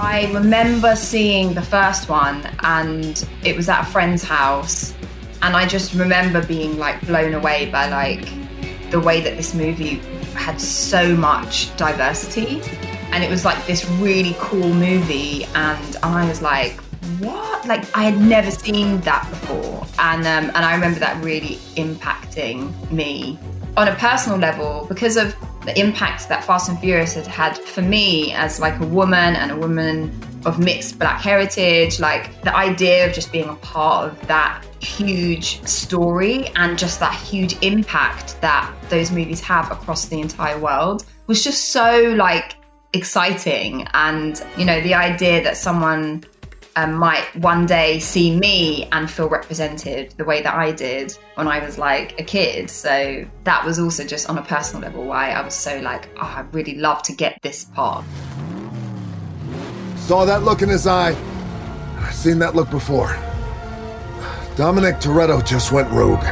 I remember seeing the first one, and it was at a friend's house, and I just remember being like blown away by like the way that this movie had so much diversity, and it was like this really cool movie, and I was like, what? Like I had never seen that before, and um, and I remember that really impacting me on a personal level because of the impact that Fast and Furious had had for me as like a woman and a woman of mixed black heritage, like the idea of just being a part of that huge story and just that huge impact that those movies have across the entire world was just so like exciting. And you know the idea that someone um, might one day see me and feel represented the way that I did when I was like a kid. So that was also just on a personal level why I was so like, oh, I really love to get this part. Saw that look in his eye. I've seen that look before. Dominic Toretto just went rogue.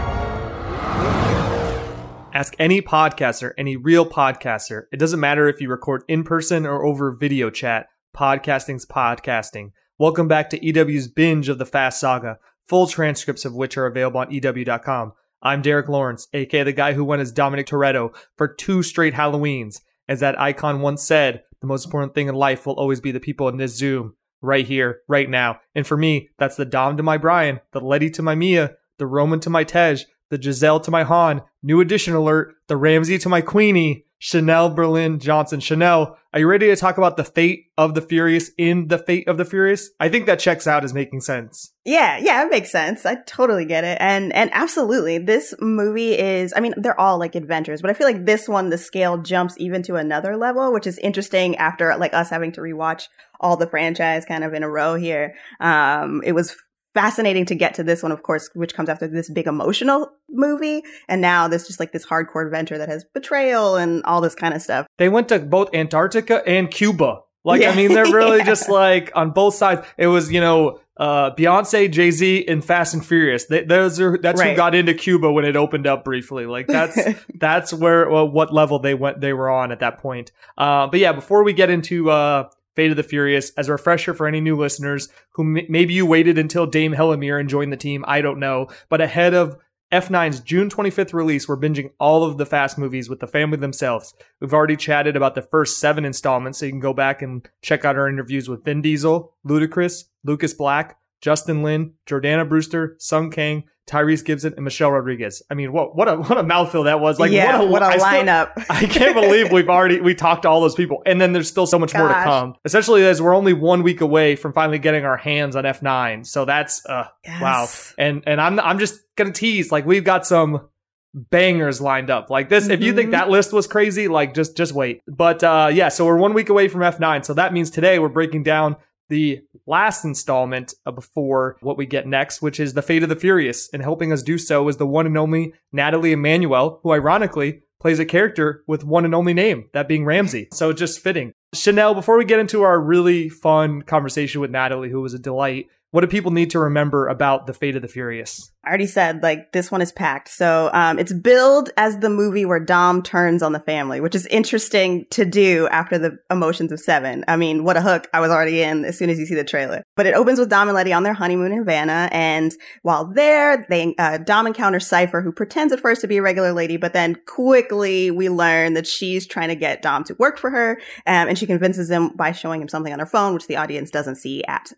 Ask any podcaster, any real podcaster. It doesn't matter if you record in person or over video chat. Podcasting's podcasting. Welcome back to EW's binge of the Fast Saga, full transcripts of which are available on EW.com. I'm Derek Lawrence, aka the guy who went as Dominic Toretto for two straight Halloweens. As that icon once said, the most important thing in life will always be the people in this Zoom, right here, right now. And for me, that's the Dom to my Brian, the Letty to my Mia, the Roman to my Tej, the Giselle to my Han, new edition alert, the Ramsey to my Queenie, Chanelle Berlin Johnson. Chanelle, are you ready to talk about the fate of the Furious in the fate of the Furious? I think that checks out as making sense. Yeah, yeah, it makes sense. I totally get it. And and absolutely. This movie is I mean, they're all like adventures, but I feel like this one the scale jumps even to another level, which is interesting after like us having to rewatch all the franchise kind of in a row here. Um it was fascinating to get to this one, of course, which comes after this big emotional movie. And now there's just like this hardcore adventure that has betrayal and all this kind of stuff. They went to both Antarctica and Cuba. Like, yeah. I mean, they're really yeah. just like on both sides. It was, you know, uh, Beyonce, Jay Z, and Fast and Furious. They, those are that's right. who got into Cuba when it opened up briefly. Like that's that's where well, what level they went they were on at that point. Uh, but yeah, before we get into uh, Fate of the Furious. As a refresher for any new listeners who m- maybe you waited until Dame Helen Mirren and joined the team, I don't know. But ahead of F9's June 25th release, we're binging all of the Fast movies with the family themselves. We've already chatted about the first seven installments, so you can go back and check out our interviews with Vin Diesel, Ludacris, Lucas Black, Justin Lin, Jordana Brewster, Sung Kang, Tyrese Gibson, and Michelle Rodriguez. I mean, what what a what a mouthful that was! Like, yeah, what a, what a I lineup! Still, I can't believe we've already we talked to all those people, and then there's still so much Gosh. more to come. Essentially, as we're only one week away from finally getting our hands on F9. So that's uh yes. wow. And and I'm I'm just gonna tease like we've got some bangers lined up like this. Mm-hmm. If you think mm-hmm. that list was crazy, like just just wait. But uh yeah, so we're one week away from F9. So that means today we're breaking down the last installment before what we get next, which is The Fate of the Furious. And helping us do so is the one and only Nathalie Emmanuel, who ironically plays a character with one and only name, that being Ramsey. So just fitting. Chanelle, before we get into our really fun conversation with Nathalie, who was a delight, what do people need to remember about The Fate of the Furious? I already said like this one is packed. So um, it's billed as the movie where Dom turns on the family, which is interesting to do after the emotions of Seven. I mean, what a hook! I was already in as soon as you see the trailer. But it opens with Dom and Letty on their honeymoon in Havana, and while there, they uh, Dom encounters Cypher, who pretends at first to be a regular lady, but then quickly we learn that she's trying to get Dom to work for her, um, and she convinces him by showing him something on her phone, which the audience doesn't see at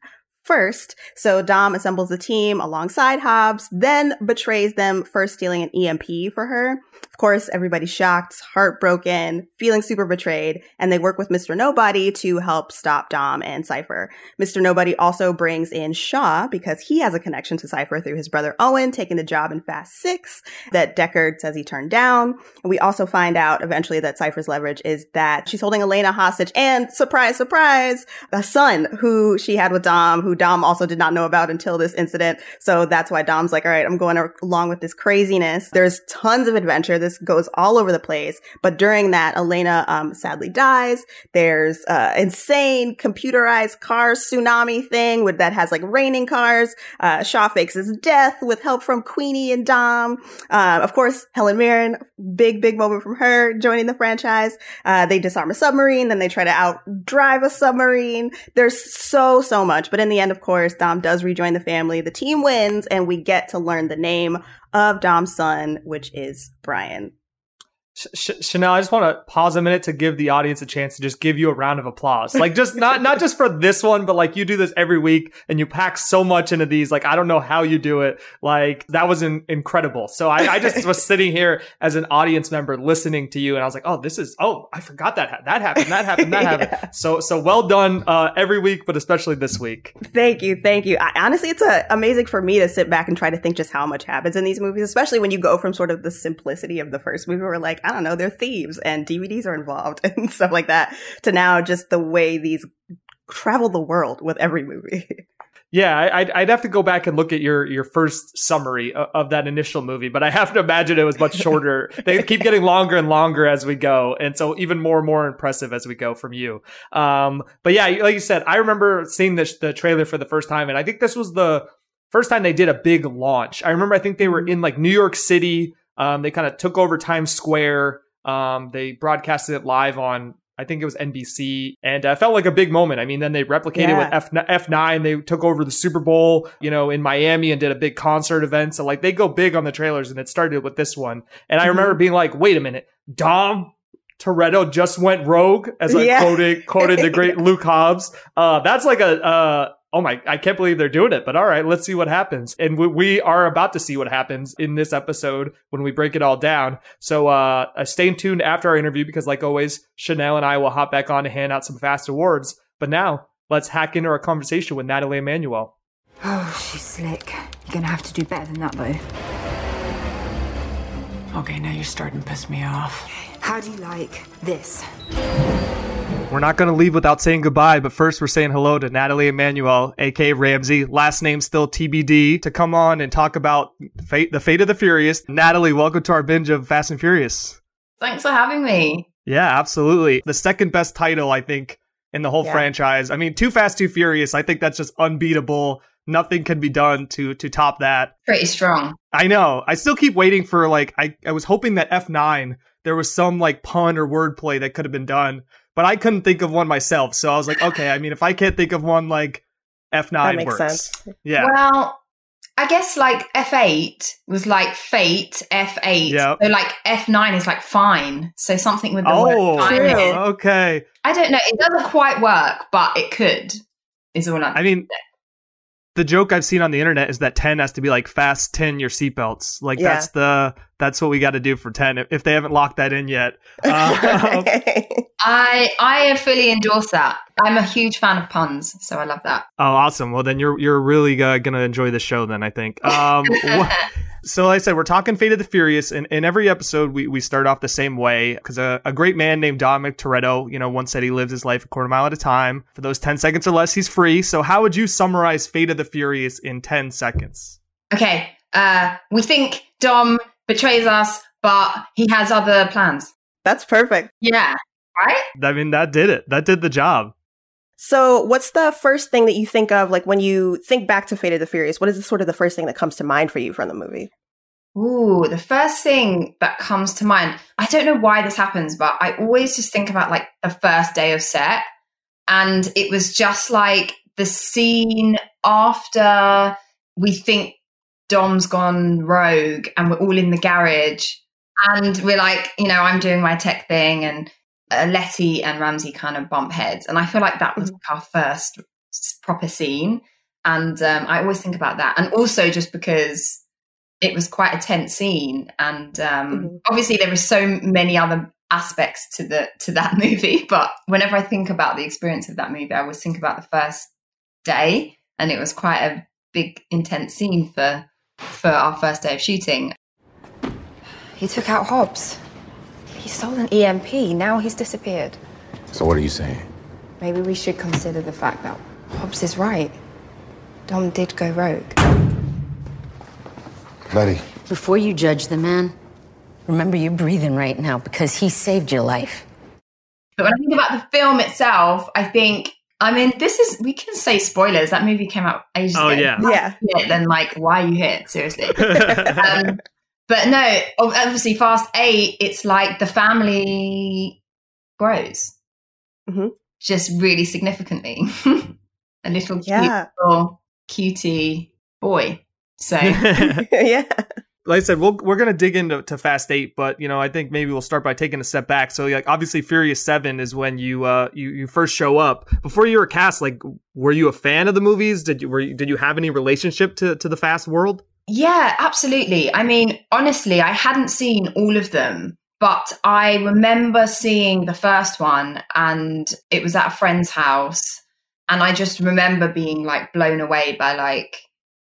first. So Dom assembles a team alongside Hobbs, then betrays them, first stealing an EMP for her. Course, everybody's shocked, heartbroken, feeling super betrayed, and they work with Mr. Nobody to help stop Dom and Cypher. Mr. Nobody also brings in Shaw because he has a connection to Cypher through his brother Owen taking the job in Fast Six that Deckard says he turned down. And we also find out eventually that Cypher's leverage is that she's holding Elena hostage and surprise, surprise, a son who she had with Dom, who Dom also did not know about until this incident. So that's why Dom's like, all right, I'm going along with this craziness. There's tons of adventure. This goes all over the place. But during that, Elena um, sadly dies. There's uh, insane computerized car tsunami thing with that has like raining cars. Uh, Shaw fakes his death with help from Queenie and Dom. Uh, of course, Helen Mirren, big big moment from her joining the franchise. Uh, they disarm a submarine, then they try to outdrive a submarine. There's so so much, but in the end, of course, Dom does rejoin the family. The team wins, and we get to learn the name of Dom's son, which is Brian. Ch- Chanelle, I just want to pause a minute to give the audience a chance to just give you a round of applause. Like just not not just for this one, but like you do this every week and you pack so much into these. Like I don't know how you do it. Like that was in- incredible. So I, I just was sitting here as an audience member listening to you, and I was like, oh, this is oh, I forgot that ha- that happened, that happened, that happened. yeah. So so well done uh, every week, but especially this week. Thank you, thank you. I, honestly, it's a, amazing for me to sit back and try to think just how much happens in these movies, especially when you go from sort of the simplicity of the first movie, where like I don't know, they're thieves and DVDs are involved and stuff like that, to now just the way these travel the world with every movie. Yeah, I'd, I'd have to go back and look at your your first summary of, of, that initial movie, but I have to imagine it was much shorter. they keep getting longer and longer as we go, and so even more and more impressive as we go from you. Um, but yeah, like you said, I remember seeing the the trailer for the first time, and I think this was the first time they did a big launch. I remember I think they were in like New York City. Um, they kind of took over Times Square. Um, they broadcasted it live on, I think it was NBC, and uh, felt like a big moment. I mean, then they replicated yeah. with F F9. They took over the Super Bowl, you know, in Miami and did a big concert event. So like they go big on the trailers, and it started with this one. And I mm-hmm. remember being like, wait a minute, Dom Toretto just went rogue, as I yeah. quoted quoted the great Luke Hobbs. Uh, that's like a uh, oh my, I can't believe they're doing it. But all right, let's see what happens. And we, we are about to see what happens in this episode when we break it all down. So uh, uh, stay tuned after our interview because, like always, Chanelle and I will hop back on to hand out some fast awards. But now let's hack into our conversation with Nathalie Emmanuel. Oh, she's slick. You're gonna have to do better than that, though. Okay, now you're starting to piss me off. How do you like this? We're not going to leave without saying goodbye, but first we're saying hello to Nathalie Emmanuel, aka Ramsey, last name still TBD, to come on and talk about fate, the fate of the Furious. Nathalie, welcome to our binge of Fast and Furious. Thanks for having me. Yeah, absolutely. The second best title, I think, in the whole yeah. franchise. I mean, Too Fast, Too Furious. I think that's just unbeatable. Nothing can be done to to top that. Pretty strong. I know. I still keep waiting for like I, I was hoping that F9 there was some like pun or wordplay that could have been done but I couldn't think of one myself. So I was like, okay, I mean, if I can't think of one, like F9 that makes works. Sense. Yeah. Well, I guess like F8 was like fate, F8. Yep. So like F9 is like fine. So something with the oh, word fine. okay. I don't know. It doesn't quite work, but it could. Is all I'm I mean, the joke I've seen on the internet is that 10 has to be like fast 10 your seatbelts. Like yeah. that's the that's what we got to do for 10 if, if, they haven't locked that in yet. Uh, I I fully endorse that. I'm a huge fan of puns, so I love that. Oh, awesome. Well, then you're you're really uh, going to enjoy the show then, I think. Um, so like I said, we're talking Fate of the Furious, and in every episode we, we start off the same way because a, a, great man named Dominic Toretto, you know, once said he lives his life a quarter mile at a time. For those 10 seconds or less, he's free. So how would you summarize Fate of the Furious in 10 seconds? Okay. Uh, we think Dom betrays us, but he has other plans. That's perfect. Yeah. Right? I mean, that did it. That did the job. So, what's the first thing that you think of, like when you think back to Fate of the Furious? What is the, sort of the first thing that comes to mind for you from the movie? Ooh, the first thing that comes to mind, I don't know why this happens, but I always just think about like the first day of set. And it was just like the scene after we think Dom's gone rogue and we're all in the garage. And we're like, you know, I'm doing my tech thing and uh, Letty and Ramsey kind of bump heads. And I feel like that was mm-hmm. our first proper scene. And um, I always think about that. And also just because it was quite a tense scene, and um, mm-hmm. obviously there were so many other aspects to the to that movie. But whenever I think about the experience of that movie, I always think about the first day, and it was quite a big, intense scene for for our first day of shooting. He took out Hobbs. He stole an EMP. Now he's disappeared. So what are you saying? Maybe we should consider the fact that Hobbs is right. Dom did go rogue. Letty. Before you judge the man, remember you're breathing right now because he saved your life. But when I think about the film itself, I think I mean, this is we can say spoilers. That movie came out ages oh, ago. yeah, yeah. then like, why are you here? Seriously. um, but no, obviously, Fast Eight. It's like the family grows, mm-hmm. just really significantly. A little yeah. cute little cutie boy. So yeah like I said, we we are going to dig into to Fast Eight, but you know, I think maybe we'll start by taking a step back. So, like, obviously, Furious Seven is when you uh you, you first show up. Before you were cast, like, were you a fan of the movies? Did you were you, did you have any relationship to to the Fast world? Yeah, absolutely. I mean, honestly, I hadn't seen all of them, but I remember seeing the first one, and it was at a friend's house, and I just remember being like blown away by like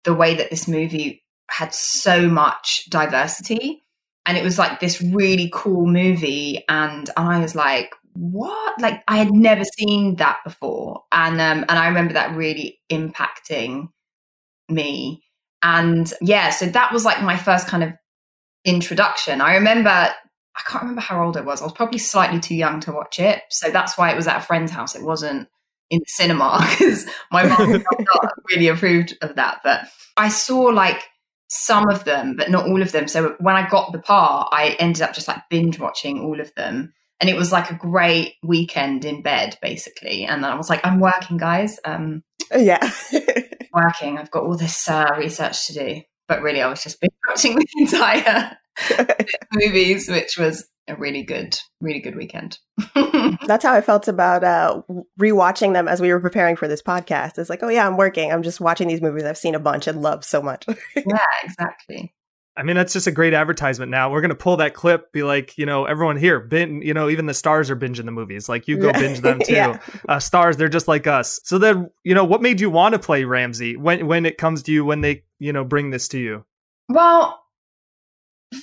the way that this movie had so much diversity. And it was like this really cool movie. And and i was like what? Like i had never seen that before. And um and i remember that really impacting me. And yeah so that was like my first kind of introduction. I remember i can't remember how old i was. I was probably slightly too young to watch it. So that's why it was at a friend's house. It wasn't in the cinema because my mom really approved of that. But i saw like some of them, but not all of them. So when I got the part, I ended up just like binge watching all of them. And it was like a great weekend in bed, basically. And then I was like, I'm working, guys. Um, yeah. working. I've got all this uh, research to do. But really, I was just binge watching the entire movies, which was a really good, really good weekend. That's how I felt about uh, rewatching them as we were preparing for this podcast. It's like, oh yeah, I'm working. I'm just watching these movies I've seen a bunch and love so much. yeah, exactly. I mean, that's just a great advertisement now. We're going to pull that clip, be like, you know, everyone here, bin, you know, even the stars are binging the movies. Like, you go binge them too. yeah. uh, stars, they're just like us. So then, you know, what made you want to play Ramsey when, when it comes to you, when they, you know, bring this to you? Well,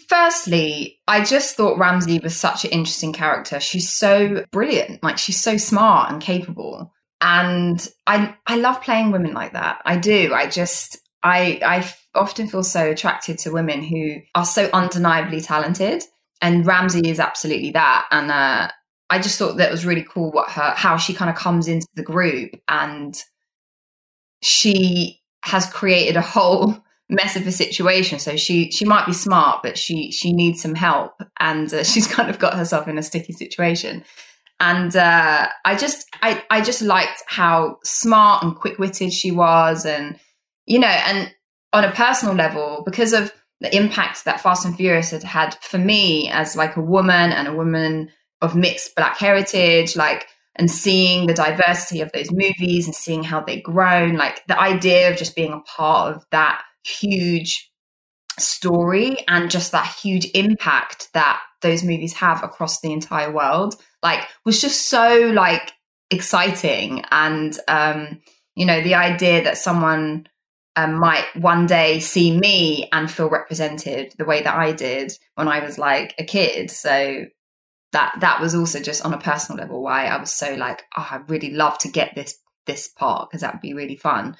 Firstly, I just thought Ramsey was such an interesting character. She's so brilliant. Like she's so smart and capable. And I I love playing women like that. I do. I just I I often feel so attracted to women who are so undeniably talented. And Ramsey is absolutely that. And uh, I just thought that was really cool what her how she kind of comes into the group and she has created a whole mess of a situation. So she she might be smart, but she she needs some help, and uh, she's kind of got herself in a sticky situation. And uh, I just I I just liked how smart and quick witted she was, and you know, and on a personal level, because of the impact that Fast and Furious had had for me as like a woman and a woman of mixed black heritage, like and seeing the diversity of those movies and seeing how they've grown, like the idea of just being a part of that huge story and just that huge impact that those movies have across the entire world like was just so like exciting. And um you know the idea that someone um, might one day see me and feel represented the way that I did when I was like a kid. So that that was also just on a personal level why I was so like oh I really love to get this this part because that would be really fun.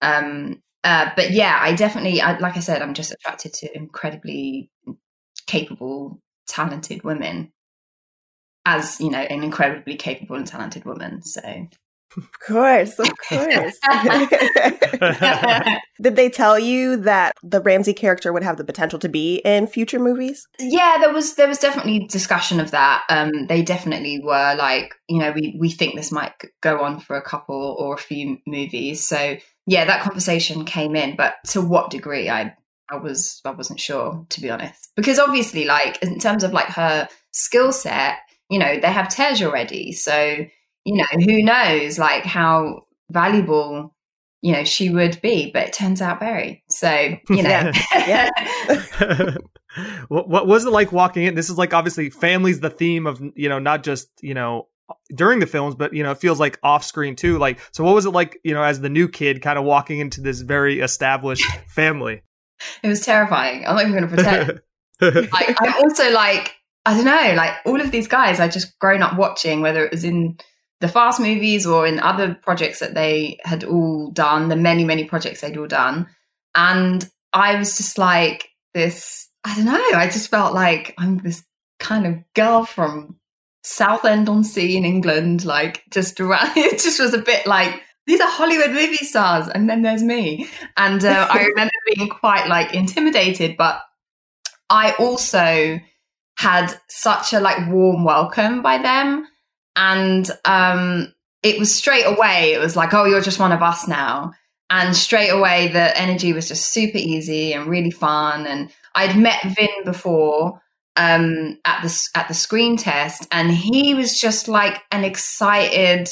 Um uh, but yeah, I definitely, I, like I said, I'm just attracted to incredibly capable, talented women as, you know, an incredibly capable and talented woman. So. Of course, of course. Did they tell you that the Ramsey character would have the potential to be in future movies? Yeah, there was there was definitely discussion of that. Um, they definitely were like, you know, we we think this might go on for a couple or a few movies. So yeah, that conversation came in, but to what degree I I was I wasn't sure to be honest. Because obviously like in terms of like her skill set, you know, they have Tej already. So, you know, who knows like how valuable you know, she would be, but it turns out very. So, you know. yeah. what, what was it like walking in? This is like obviously family's the theme of, you know, not just, you know, during the films, but you know, it feels like off screen too. Like, so what was it like, you know, as the new kid kind of walking into this very established family? It was terrifying. I'm not even going to pretend. like, I'm also like, I don't know, like all of these guys I just grown up watching, whether it was in the Fast movies or in other projects that they had all done, the many, many projects they'd all done. And I was just like this, I don't know, I just felt like I'm this kind of girl from Southend on Sea in England, like just around, it just was a bit like, these are Hollywood movie stars, and then there's me. And uh, I remember being quite like intimidated, but I also had such a like warm welcome by them and um, it was straight away it was like oh you're just one of us now and straight away the energy was just super easy and really fun and i'd met vin before um, at the at the screen test and he was just like an excited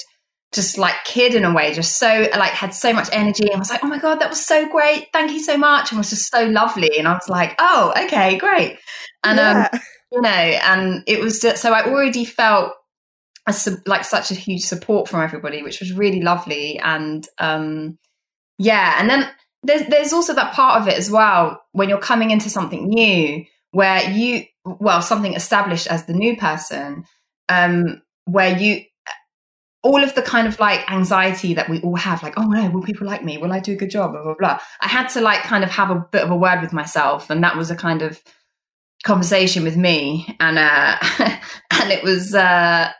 just like kid in a way just so like had so much energy and I was like oh my god that was so great thank you so much and was just so lovely and i was like oh okay great and um, yeah. um you know and it was just so i already felt a, like such a huge support from everybody, which was really lovely. And um, yeah, and then there's there's also that part of it as well when you're coming into something new where you well something established as the new person um, where you all of the kind of like anxiety that we all have like oh no will people like me? Will i do a good job? blah blah blah. I had to like kind of have a bit of a word with myself and that was a kind of conversation with me and uh and it was uh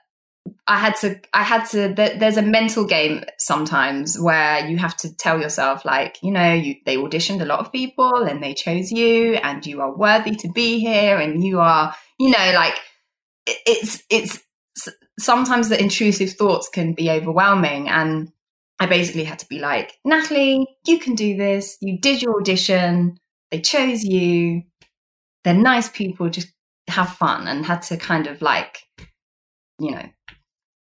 I had to, I had to, there's a mental game sometimes where you have to tell yourself, like, you know, you, they auditioned a lot of people and they chose you and you are worthy to be here and you are, you know, like, it's, it's, sometimes the intrusive thoughts can be overwhelming. And I basically had to be like, Nathalie, you can do this. You did your audition. They chose you. They're nice people. Just have fun and had to kind of like, you know,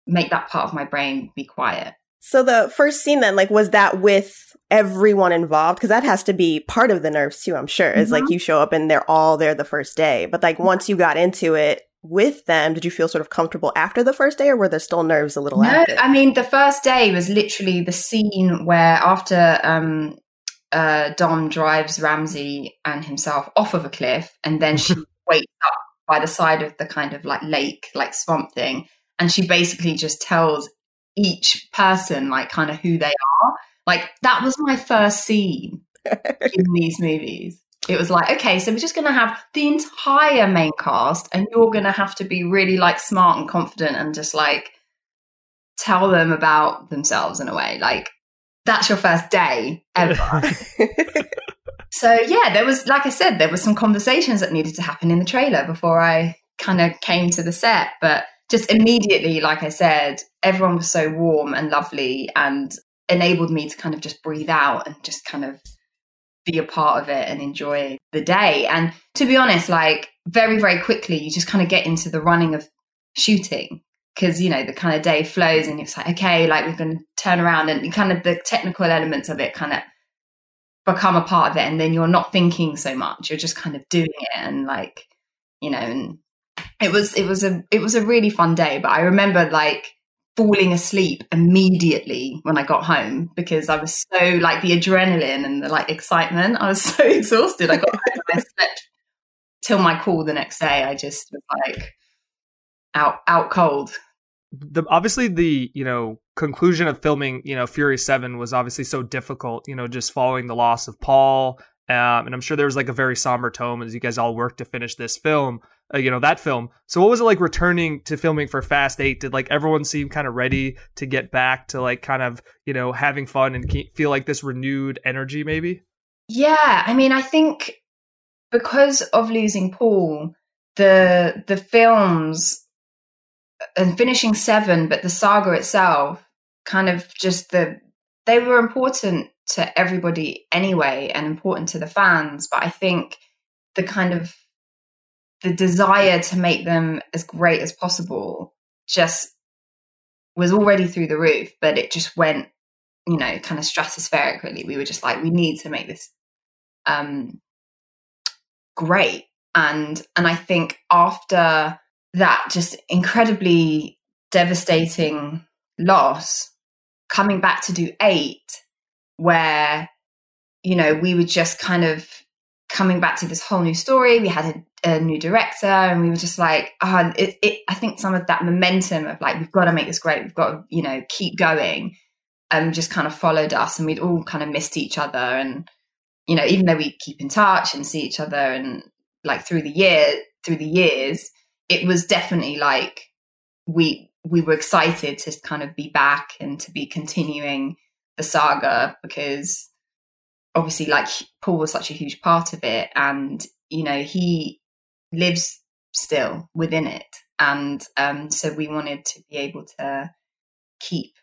make that part of my brain be quiet. So the first scene then, like, was that with everyone involved? Because that has to be part of the nerves too, I'm sure. Is mm-hmm. like you show up and they're all there the first day. But like once you got into it with them, did you feel sort of comfortable after the first day or were there still nerves a little no, after? I mean, the first day was literally the scene where after um, uh, Dom drives Ramsey and himself off of a cliff and then she wakes up by the side of the kind of like lake, like swamp thing and she basically just tells each person like kind of who they are. Like that was my first scene in these movies. It was like, okay, so we're just going to have the entire main cast, and you're going to have to be really like smart and confident and just like tell them about themselves in a way. Like that's your first day ever. so yeah, there was, like I said, there were some conversations that needed to happen in the trailer before I kind of came to the set, but just immediately, like I said, everyone was so warm and lovely and enabled me to kind of just breathe out and just kind of be a part of it and enjoy the day. And to be honest, like very, very quickly, you just kind of get into the running of shooting because, you know, the kind of day flows and it's like, okay, like we're going to turn around and kind of the technical elements of it kind of become a part of it. And then you're not thinking so much, you're just kind of doing it and like, you know, and it was it was a it was a really fun day but i remember like falling asleep immediately when i got home because i was so like the adrenaline and the like excitement. I was so exhausted. I got home i slept till my call the next day. I just was like out out cold the obviously the you know conclusion of filming you know fury 7 was obviously so difficult you know just following the loss of paul um, and i'm sure there was like a very somber tone as you guys all worked to finish this film uh, you know that film. So what was it like returning to filming for Fast Eight? Did like everyone seem kind of ready to get back to like kind of you know having fun and feel like this renewed energy maybe? Yeah, I mean, I think because of losing Paul, the the films and finishing seven, but the saga itself kind of just the they were important to everybody anyway and important to the fans. But I think the kind of the desire to make them as great as possible just was already through the roof, but it just went, you know, kind of stratospheric. Really, we were just like, we need to make this um, great. And and I think after that, just incredibly devastating loss, coming back to do eight, where you know we were just kind of coming back to this whole new story. We had a, a new director, and we were just like, oh, it, it, I think some of that momentum of like, we've got to make this great. We've got to, you know, keep going. Um, just kind of followed us, and we'd all kind of missed each other. And you know, even though we keep in touch and see each other, and like through the year, through the years, it was definitely like we we were excited to kind of be back and to be continuing the saga because obviously like Paul was such a huge part of it and you know he lives still within it. And um, so we wanted to be able to keep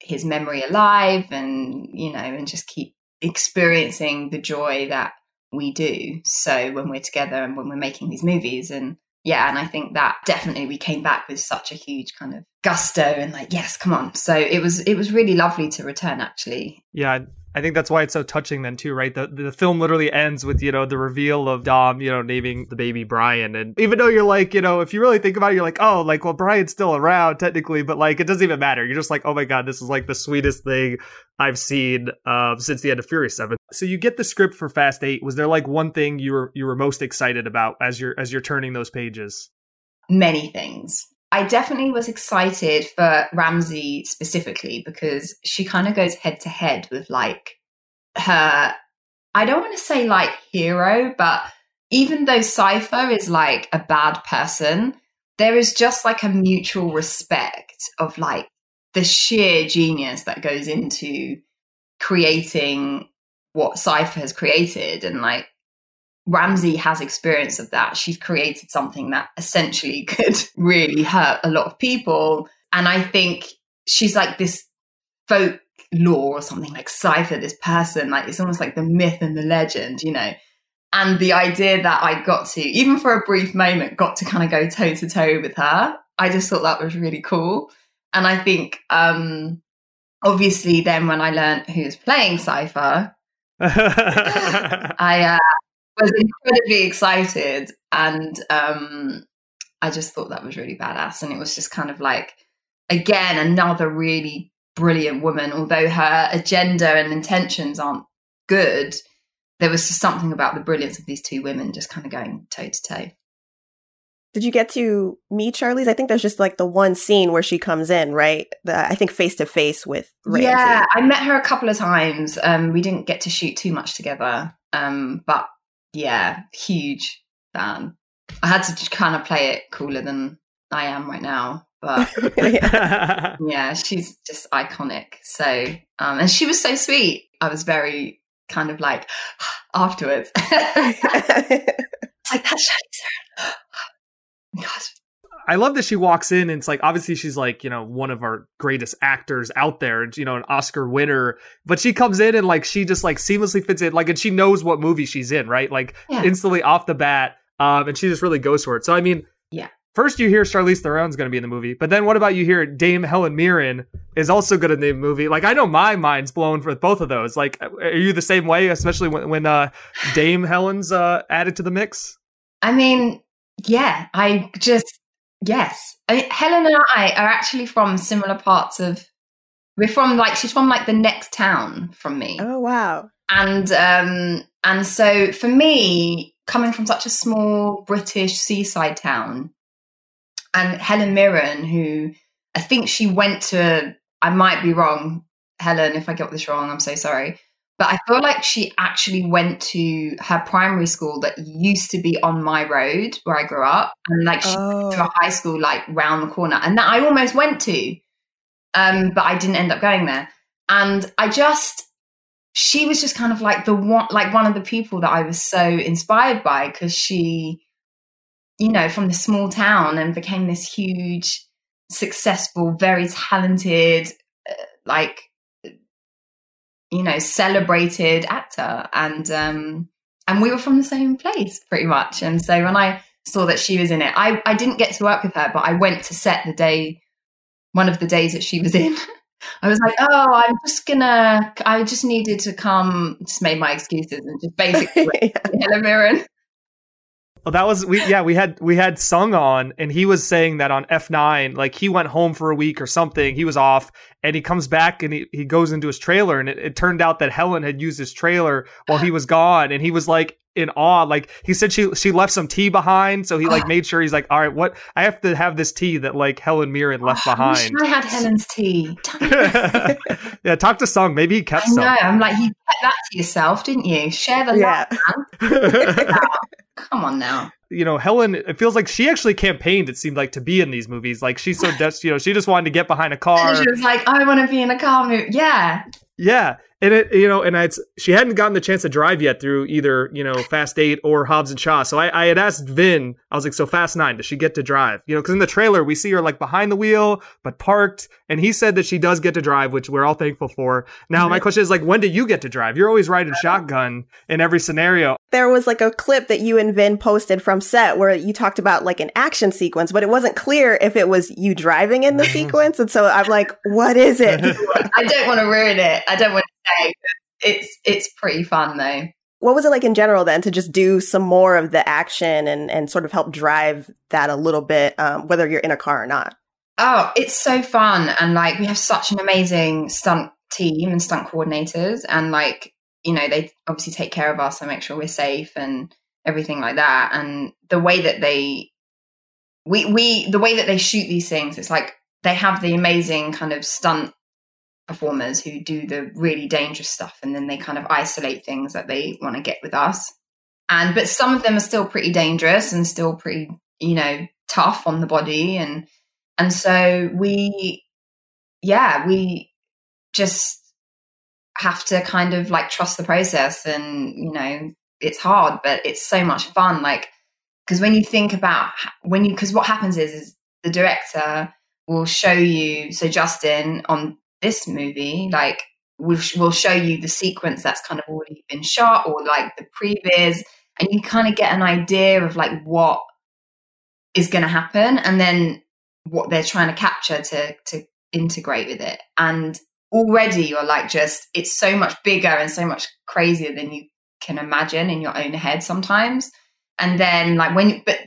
his memory alive and you know and just keep experiencing the joy that we do. So when we're together and when we're making these movies and yeah and i think that definitely we came back with such a huge kind of gusto and like yes come on. So it was it was really lovely to return actually. Yeah I think that's why it's so touching then too, right? The the film literally ends with, you know, the reveal of Dom, you know, naming the baby Brian. And even though you're like, you know, if you really think about it, you're like, oh, like, well, Brian's still around technically, but like it doesn't even matter. You're just like, oh my God, this is like the sweetest thing I've seen uh, since the end of Furious Seven. So you get the script for Fast Eight. Was there like one thing you were you were most excited about as you're as you're turning those pages? Many things. I definitely was excited for Ramsey specifically because she kind of goes head to head with like her, I don't want to say like hero, but even though Cypher is like a bad person, there is just like a mutual respect of like the sheer genius that goes into creating what Cypher has created and like Ramsey has experience of that. She's created something that essentially could really hurt a lot of people. And I think she's like this folk lore or something like Cypher, this person, like it's almost like the myth and the legend, you know. And the idea that I got to, even for a brief moment, got to kind of go toe to toe with her, I just thought that was really cool. And I think, um, obviously, then when I learned who's playing Cypher, I uh, was incredibly excited and um, I just thought that was really badass. And it was just kind of like, again, another really brilliant woman. Although her agenda and intentions aren't good, there was just something about the brilliance of these two women just kind of going toe to toe. Did you get to meet Charlize? I think there's just like the one scene where she comes in, right? The, I think face to face with Ramsey. Yeah, I met her a couple of times. Um, we didn't get to shoot too much together, um, but yeah, huge fan. I had to kind of play it cooler than I am right now, but yeah, she's just iconic. So, um, and she was so sweet. I was very kind of like afterwards. it's like that's Charlize God, I love that she walks in and it's like obviously she's like, you know, one of our greatest actors out there and you know, an Oscar winner, but she comes in and like she just like seamlessly fits in like and she knows what movie she's in, right? Like yeah. instantly off the bat. Um and she just really goes for it. So I mean, yeah. First you hear Charlize Theron's going to be in the movie, but then what about you hear Dame Helen Mirren is also going to be in the movie? Like I know my mind's blown for both of those. Like are you the same way especially when when uh Dame Helen's uh added to the mix? I mean, yeah, I just Yes. I mean, Helen and I are actually from similar parts of. We're from like she's from like the next town from me. Oh wow! And um and so for me, coming from such a small British seaside town, and Helen Mirren, who I think she went to, I might be wrong, Helen, if I got this wrong, I'm so sorry. But I feel like she actually went to her primary school that used to be on my road where I grew up, and like she oh. went to a oh. high school like round the corner, and that I almost went to, um, but I didn't end up going there. And I just, she was just kind of like the one, like one of the people that I was so inspired by because she, you know, from the small town and became this huge, successful, very talented, uh, like you know, celebrated actor. And um, and we were from the same place pretty much. And so when I saw that she was in it, I, I didn't get to work with her, but I went to set the day, one of the days that she was in. I was like, oh, I'm just gonna. I just needed to come. Just made my excuses and just basically Helen Mirren. Well, that was we. Yeah, we had we had Sung on, and he was saying that on F nine, like he went home for a week or something. He was off, and he comes back and he, he goes into his trailer, and it, it turned out that Helen had used his trailer while he was gone, and he was like in awe. Like he said, she she left some tea behind, so he like made sure he's like, all right, what I have to have this tea that like Helen Mirren left oh, behind. I, I had Helen's tea. yeah, talk to Sung. Maybe he kept I know. some. I'm like, you kept that to yourself, didn't you? Share the Yeah. love, man. Come on now. you know, Helen, it feels like she actually campaigned, it seemed like, to be in these movies. Like, she's so, des- you know, she just wanted to get behind a car. And she was like, I want to be in a car movie. Yeah. Yeah. And it, you know, and it's, she hadn't gotten the chance to drive yet through either, you know, Fast 8 or Hobbs and Shaw. So I, I had asked Vin, I was like, so Fast 9, does she get to drive? You know, because in the trailer, we see her like behind the wheel, but parked. And he said that she does get to drive, which we're all thankful for. Now, my mm-hmm. question is like, when do you get to drive? You're always riding uh, shotgun in every scenario. There was like a clip that you and Vin posted from set where you talked about like an action sequence, but it wasn't clear if it was you driving in the sequence. And so I'm like, what is it? I don't want to ruin it. I don't want say. It's it's pretty fun though. what was it like in general then to just do some more of the action and, and sort of help drive that a little bit, um, whether you're in a car or not? Oh, it's so fun. And like, we have such an amazing stunt team and stunt coordinators. And like, you know, they obviously take care of us and make sure we're safe and everything like that. And the way that they, we, we, the way that they shoot these things, it's like they have the amazing kind of stunt performers who do the really dangerous stuff. And then they kind of isolate things that they want to get with us. And, but some of them are still pretty dangerous and still pretty, you know, tough on the body and, and so we, yeah, we just have to kind of like trust the process. And, you know, it's hard, but it's so much fun. Like, because when you think about when you, because what happens is, is the director will show you, so Justin on this movie, like, will will show you the sequence that's kind of already been shot or like the previs, and you kind of get an idea of like what is going to happen. And then what they're trying to capture to to integrate with it and already you're like just it's so much bigger and so much crazier than you can imagine in your own head sometimes and then like when but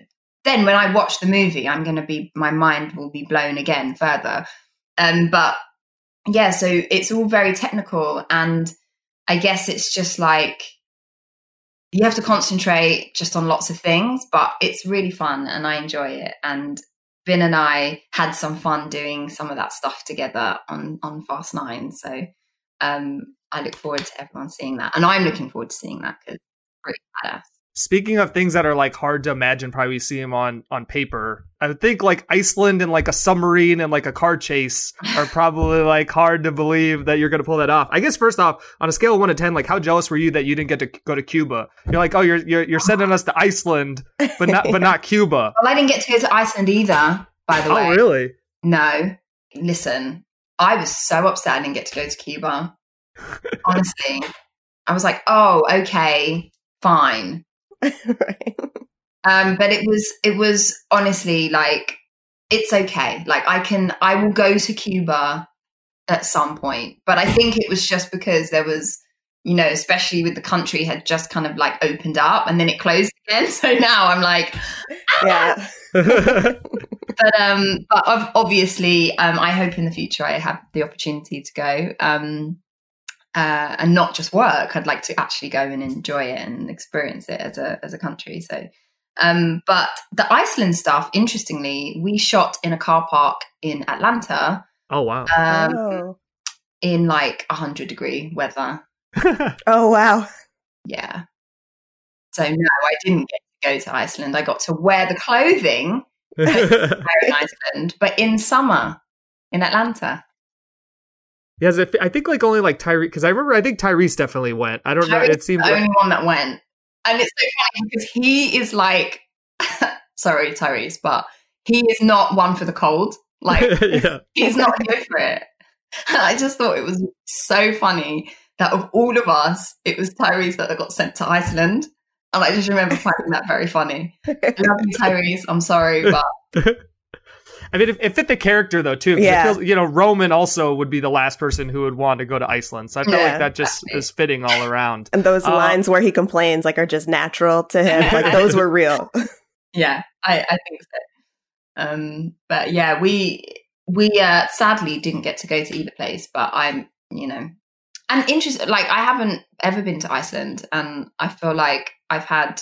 then when i watch the movie i'm going to be my mind will be blown again further um but yeah so it's all very technical and i guess it's just like you have to concentrate just on lots of things but it's really fun and i enjoy it and Vin and I had some fun doing some of that stuff together on on Fast Nine. So um, I look forward to everyone seeing that, and I'm looking forward to seeing that because it's pretty badass. Speaking of things that are like hard to imagine, probably see them on on paper. I would think like Iceland and like a submarine and like a car chase are probably like hard to believe that you're going to pull that off. I guess first off, on a scale of one to ten, like how jealous were you that you didn't get to go to Cuba? You're like, oh, you're you're, you're sending us to Iceland, but not but not Cuba. Well, I didn't get to go to Iceland either. By the oh, way, Oh, really? no. Listen, I was so upset I didn't get to go to Cuba. Honestly, I was like, oh, okay, fine. right. um but it was it was honestly like it's okay. Like i can i will go to cuba at some point. But i think it was just because there was you know especially with the country had just kind of like opened up and then it closed again. So now i'm like Yeah. but um but obviously um i hope in the future i have the opportunity to go. Um uh, and not just work i'd like to actually go and enjoy it and experience it as a as a country so um but the iceland stuff interestingly we shot in a car park in atlanta oh wow. um oh. in like 100 degree weather oh, wow. yeah so no i didn't get to go to iceland i got to wear the clothing in Iceland, but in summer in Atlanta. Yes, I I think like only like Tyrese because I remember I think Tyrese definitely went. I don't know. It seems the like only one that went, and it's so funny because he is like, sorry, Tyrese, but he is not one for the cold. Like yeah. he's not here for it. I just thought it was so funny that of all of us, it was Tyrese that got sent to Iceland. And I just remember finding that very funny. I love you, Tyrese. I'm sorry, but I mean, it, it fit the character though too. Yeah. Feels, you know, Roman also would be the last person who would want to go to Iceland. So I feel Yeah. like that just is fitting all around. And those Uh, lines where he complains like are just natural to him. Like those were real. Yeah, I, I think so. Um, but yeah, we we uh, sadly didn't get to go to either place. But I'm, you know, and interested. Like I haven't ever been to Iceland, and I feel like I've had.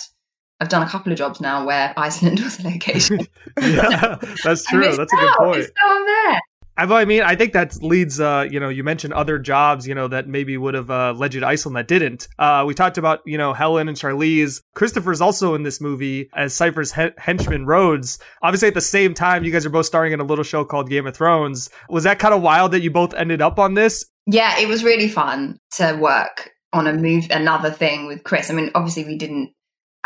I've done a couple of jobs now where Iceland was a location. yeah, that's true. That's a good point. It's I'm there. I, I mean, I think that leads. Uh, you know, you mentioned other jobs. You know, that maybe would have uh, led you to Iceland that didn't. Uh, we talked about you know Helen and Charlize. Kristofer's also in this movie as Cypher's he- henchman Rhodes. Obviously, at the same time, you guys are both starring in a little show called Game of Thrones. Was that kind of wild that you both ended up on this? Yeah, it was really fun to work on a move, another thing with Chris. I mean, obviously we didn't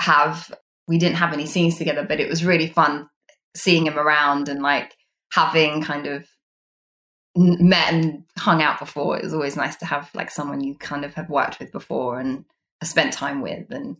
have we didn't have any scenes together, but it was really fun seeing him around and like having kind of met and hung out before. It was always nice to have like someone you kind of have worked with before and spent time with, and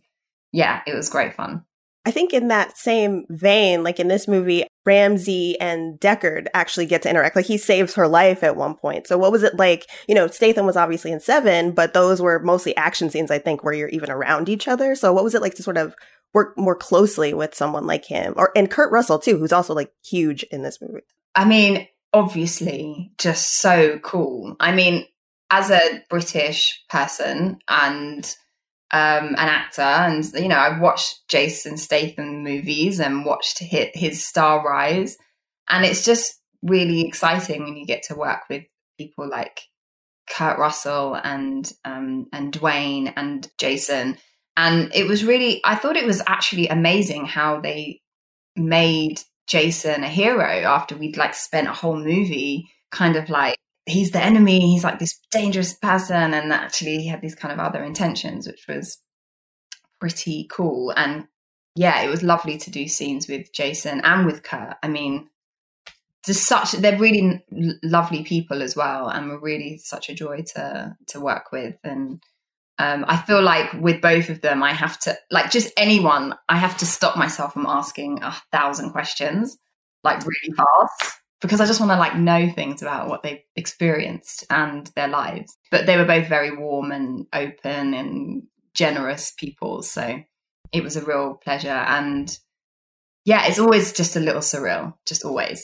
yeah, it was great fun. I think in that same vein, like in this movie, Ramsey and Deckard actually get to interact. Like he saves her life at one point. So what was it like? You know, Statham was obviously in Seven, but those were mostly action scenes, I think, where you're even around each other. So what was it like to sort of work more closely with someone like him? Or and Kurt Russell too, who's also like huge in this movie. I mean, obviously, just so cool. I mean, as a British person and um, an actor, and you know, I've watched Jason Statham movies and watched his, his star rise, and it's just really exciting when you get to work with people like Kurt Russell and um, and Dwayne and Jason. And it was really, I thought it was actually amazing how they made Jason a hero after we'd like spent a whole movie kind of like he's the enemy, he's like this dangerous person, and actually he had these kind of other intentions, which was pretty cool. And yeah, it was lovely to do scenes with Jason and with Kurt. I mean, just such they're really lovely people as well, and were really such a joy to to work with. And um, I feel like with both of them, I have to like just anyone, I have to stop myself from asking a thousand questions like really fast because I just want to like know things about what they've experienced and their lives. But they were both very warm and open and generous people, so it was a real pleasure. And yeah, it's always just a little surreal, just always.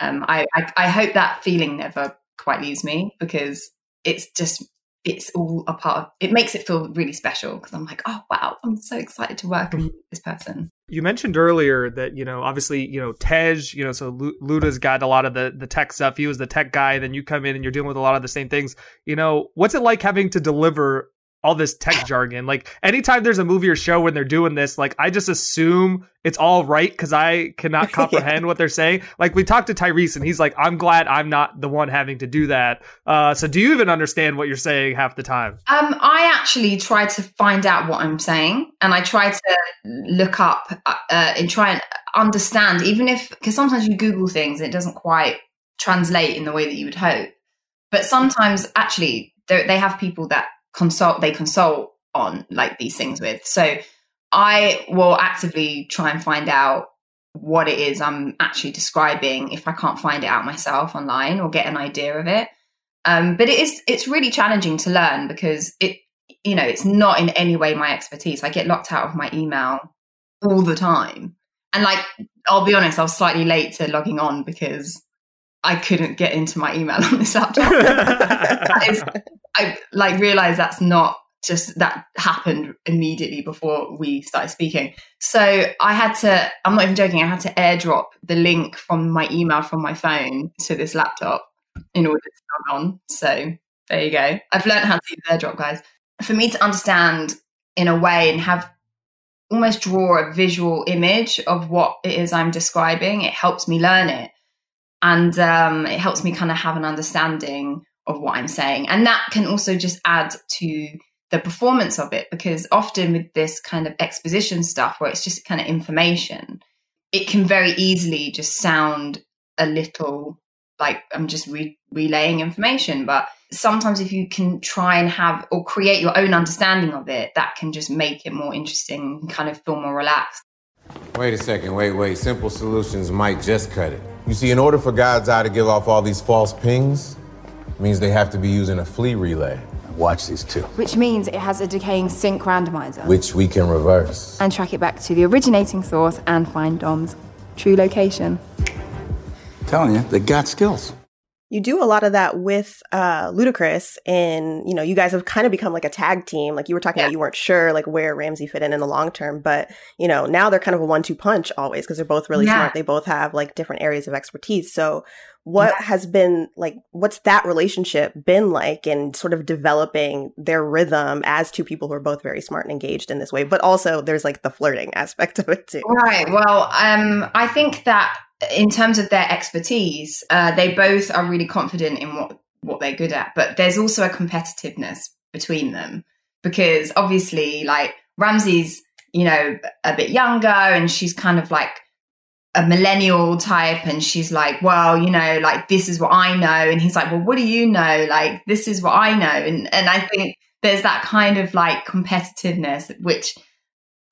Um, I, I I hope that feeling never quite leaves me because it's just it's all a part of it makes it feel really special because I'm like, oh wow, I'm so excited to work with this person. You mentioned earlier that you know, obviously, you know, Tej, you know, so Luda's got a lot of the the tech stuff. He was the tech guy. Then you come in and you're dealing with a lot of the same things. You know, what's it like having to deliver all this tech jargon? Like, anytime there's a movie or show when they're doing this, like, I just assume it's all right because I cannot comprehend what they're saying. Like, we talked to Tyrese and he's like, "I'm glad I'm not the one having to do that." Uh, so, do you even understand what you're saying half the time? Um, I actually try to find out what I'm saying, and I try to look up uh, and try and understand, even if because sometimes you Google things and it doesn't quite translate in the way that you would hope. But sometimes, actually, they have people that consult they consult on like these things with. So I will actively try and find out what it is I'm actually describing if I can't find it out myself online or get an idea of it. Um, but it is it's really challenging to learn because it you know it's not in any way my expertise. I get locked out of my email all the time, and like I'll be honest, I was slightly late to logging on because I couldn't get into my email on this laptop. that is, I like realized that's not just that happened immediately before we started speaking. So I had to, I'm not even joking, I had to airdrop the link from my email from my phone to this laptop in order to log on. So there you go. I've learned how to use airdrop, guys. For me to understand in a way and have almost draw a visual image of what it is I'm describing, it helps me learn it. And um, it helps me kind of have an understanding of what I'm saying. And that can also just add to the performance of it because often with this kind of exposition stuff where it's just kind of information, it can very easily just sound a little like I'm just re- relaying information. But sometimes if you can try and have or create your own understanding of it, that can just make it more interesting and kind of feel more relaxed. Wait a second, wait, wait. Simple solutions might just cut it. You see, in order for God's eye to give off all these false pings, means they have to be using a flea relay. Watch these two. Which means it has a decaying sync randomizer. Which we can reverse. And track it back to the originating source and find Dom's true location. I'm telling you, they got skills you do a lot of that with uh Ludacris and you know you guys have kind of become like a tag team like you were talking yeah. about you weren't sure like where Ramsey fit in in the long term but you know now they're kind of a one two punch always because they're both really yeah. smart they both have like different areas of expertise so what yeah. has been like what's that relationship been like in sort of developing their rhythm as two people who are both very smart and engaged in this way but also there's like the flirting aspect of it too right well um i think that in terms of their expertise, uh, they both are really confident in what what they're good at. But there's also a competitiveness between them because obviously, like Ramsey's, you know, a bit younger, and she's kind of like a millennial type, and she's like, well, you know, like this is what I know, and he's like, well, what do you know? Like this is what I know, and and I think there's that kind of like competitiveness which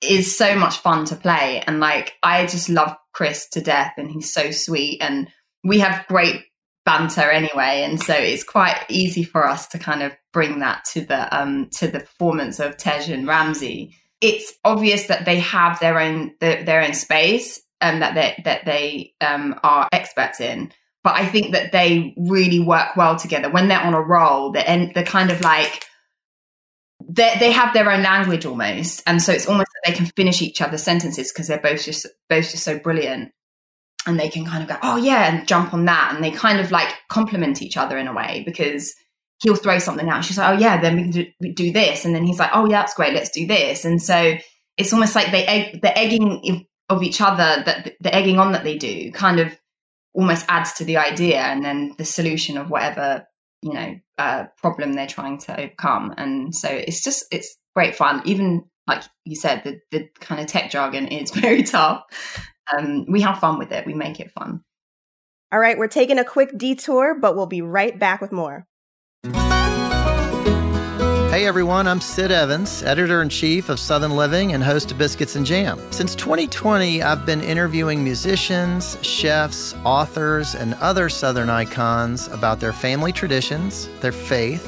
is so much fun to play. And like, I just love Chris to death and he's so sweet. And we have great banter anyway. And so it's quite easy for us to kind of bring that to the, um, to the performance of Tej and Ramsey. It's obvious that they have their own, their, their own space and that they, that they, um, are experts in. But I think that they really work well together when they're on a roll. They're, they're kind of like, they have their own language almost, and so it's almost they can finish each other's sentences because they're both just both just so brilliant, and they can kind of go, oh yeah, and jump on that, and they kind of like complement each other in a way because he'll throw something out, she's like, oh yeah, then we can do, do this, and then he's like, oh yeah, that's great, let's do this, and so it's almost like they egg, the egging of each other that the egging on that they do kind of almost adds to the idea, and then the solution of whatever you know uh, problem they're trying to overcome. And so it's just it's great fun. Even like you said the, the kind of tech jargon is very tough. Um, we have fun with it. We make it fun. All right we're taking a quick detour but we'll be right back with more. Hey everyone, I'm Sid Evans, editor in chief of Southern Living and host of Biscuits and Jam. Since 2020, I've been interviewing musicians, chefs, authors, and other Southern icons about their family traditions, their faith,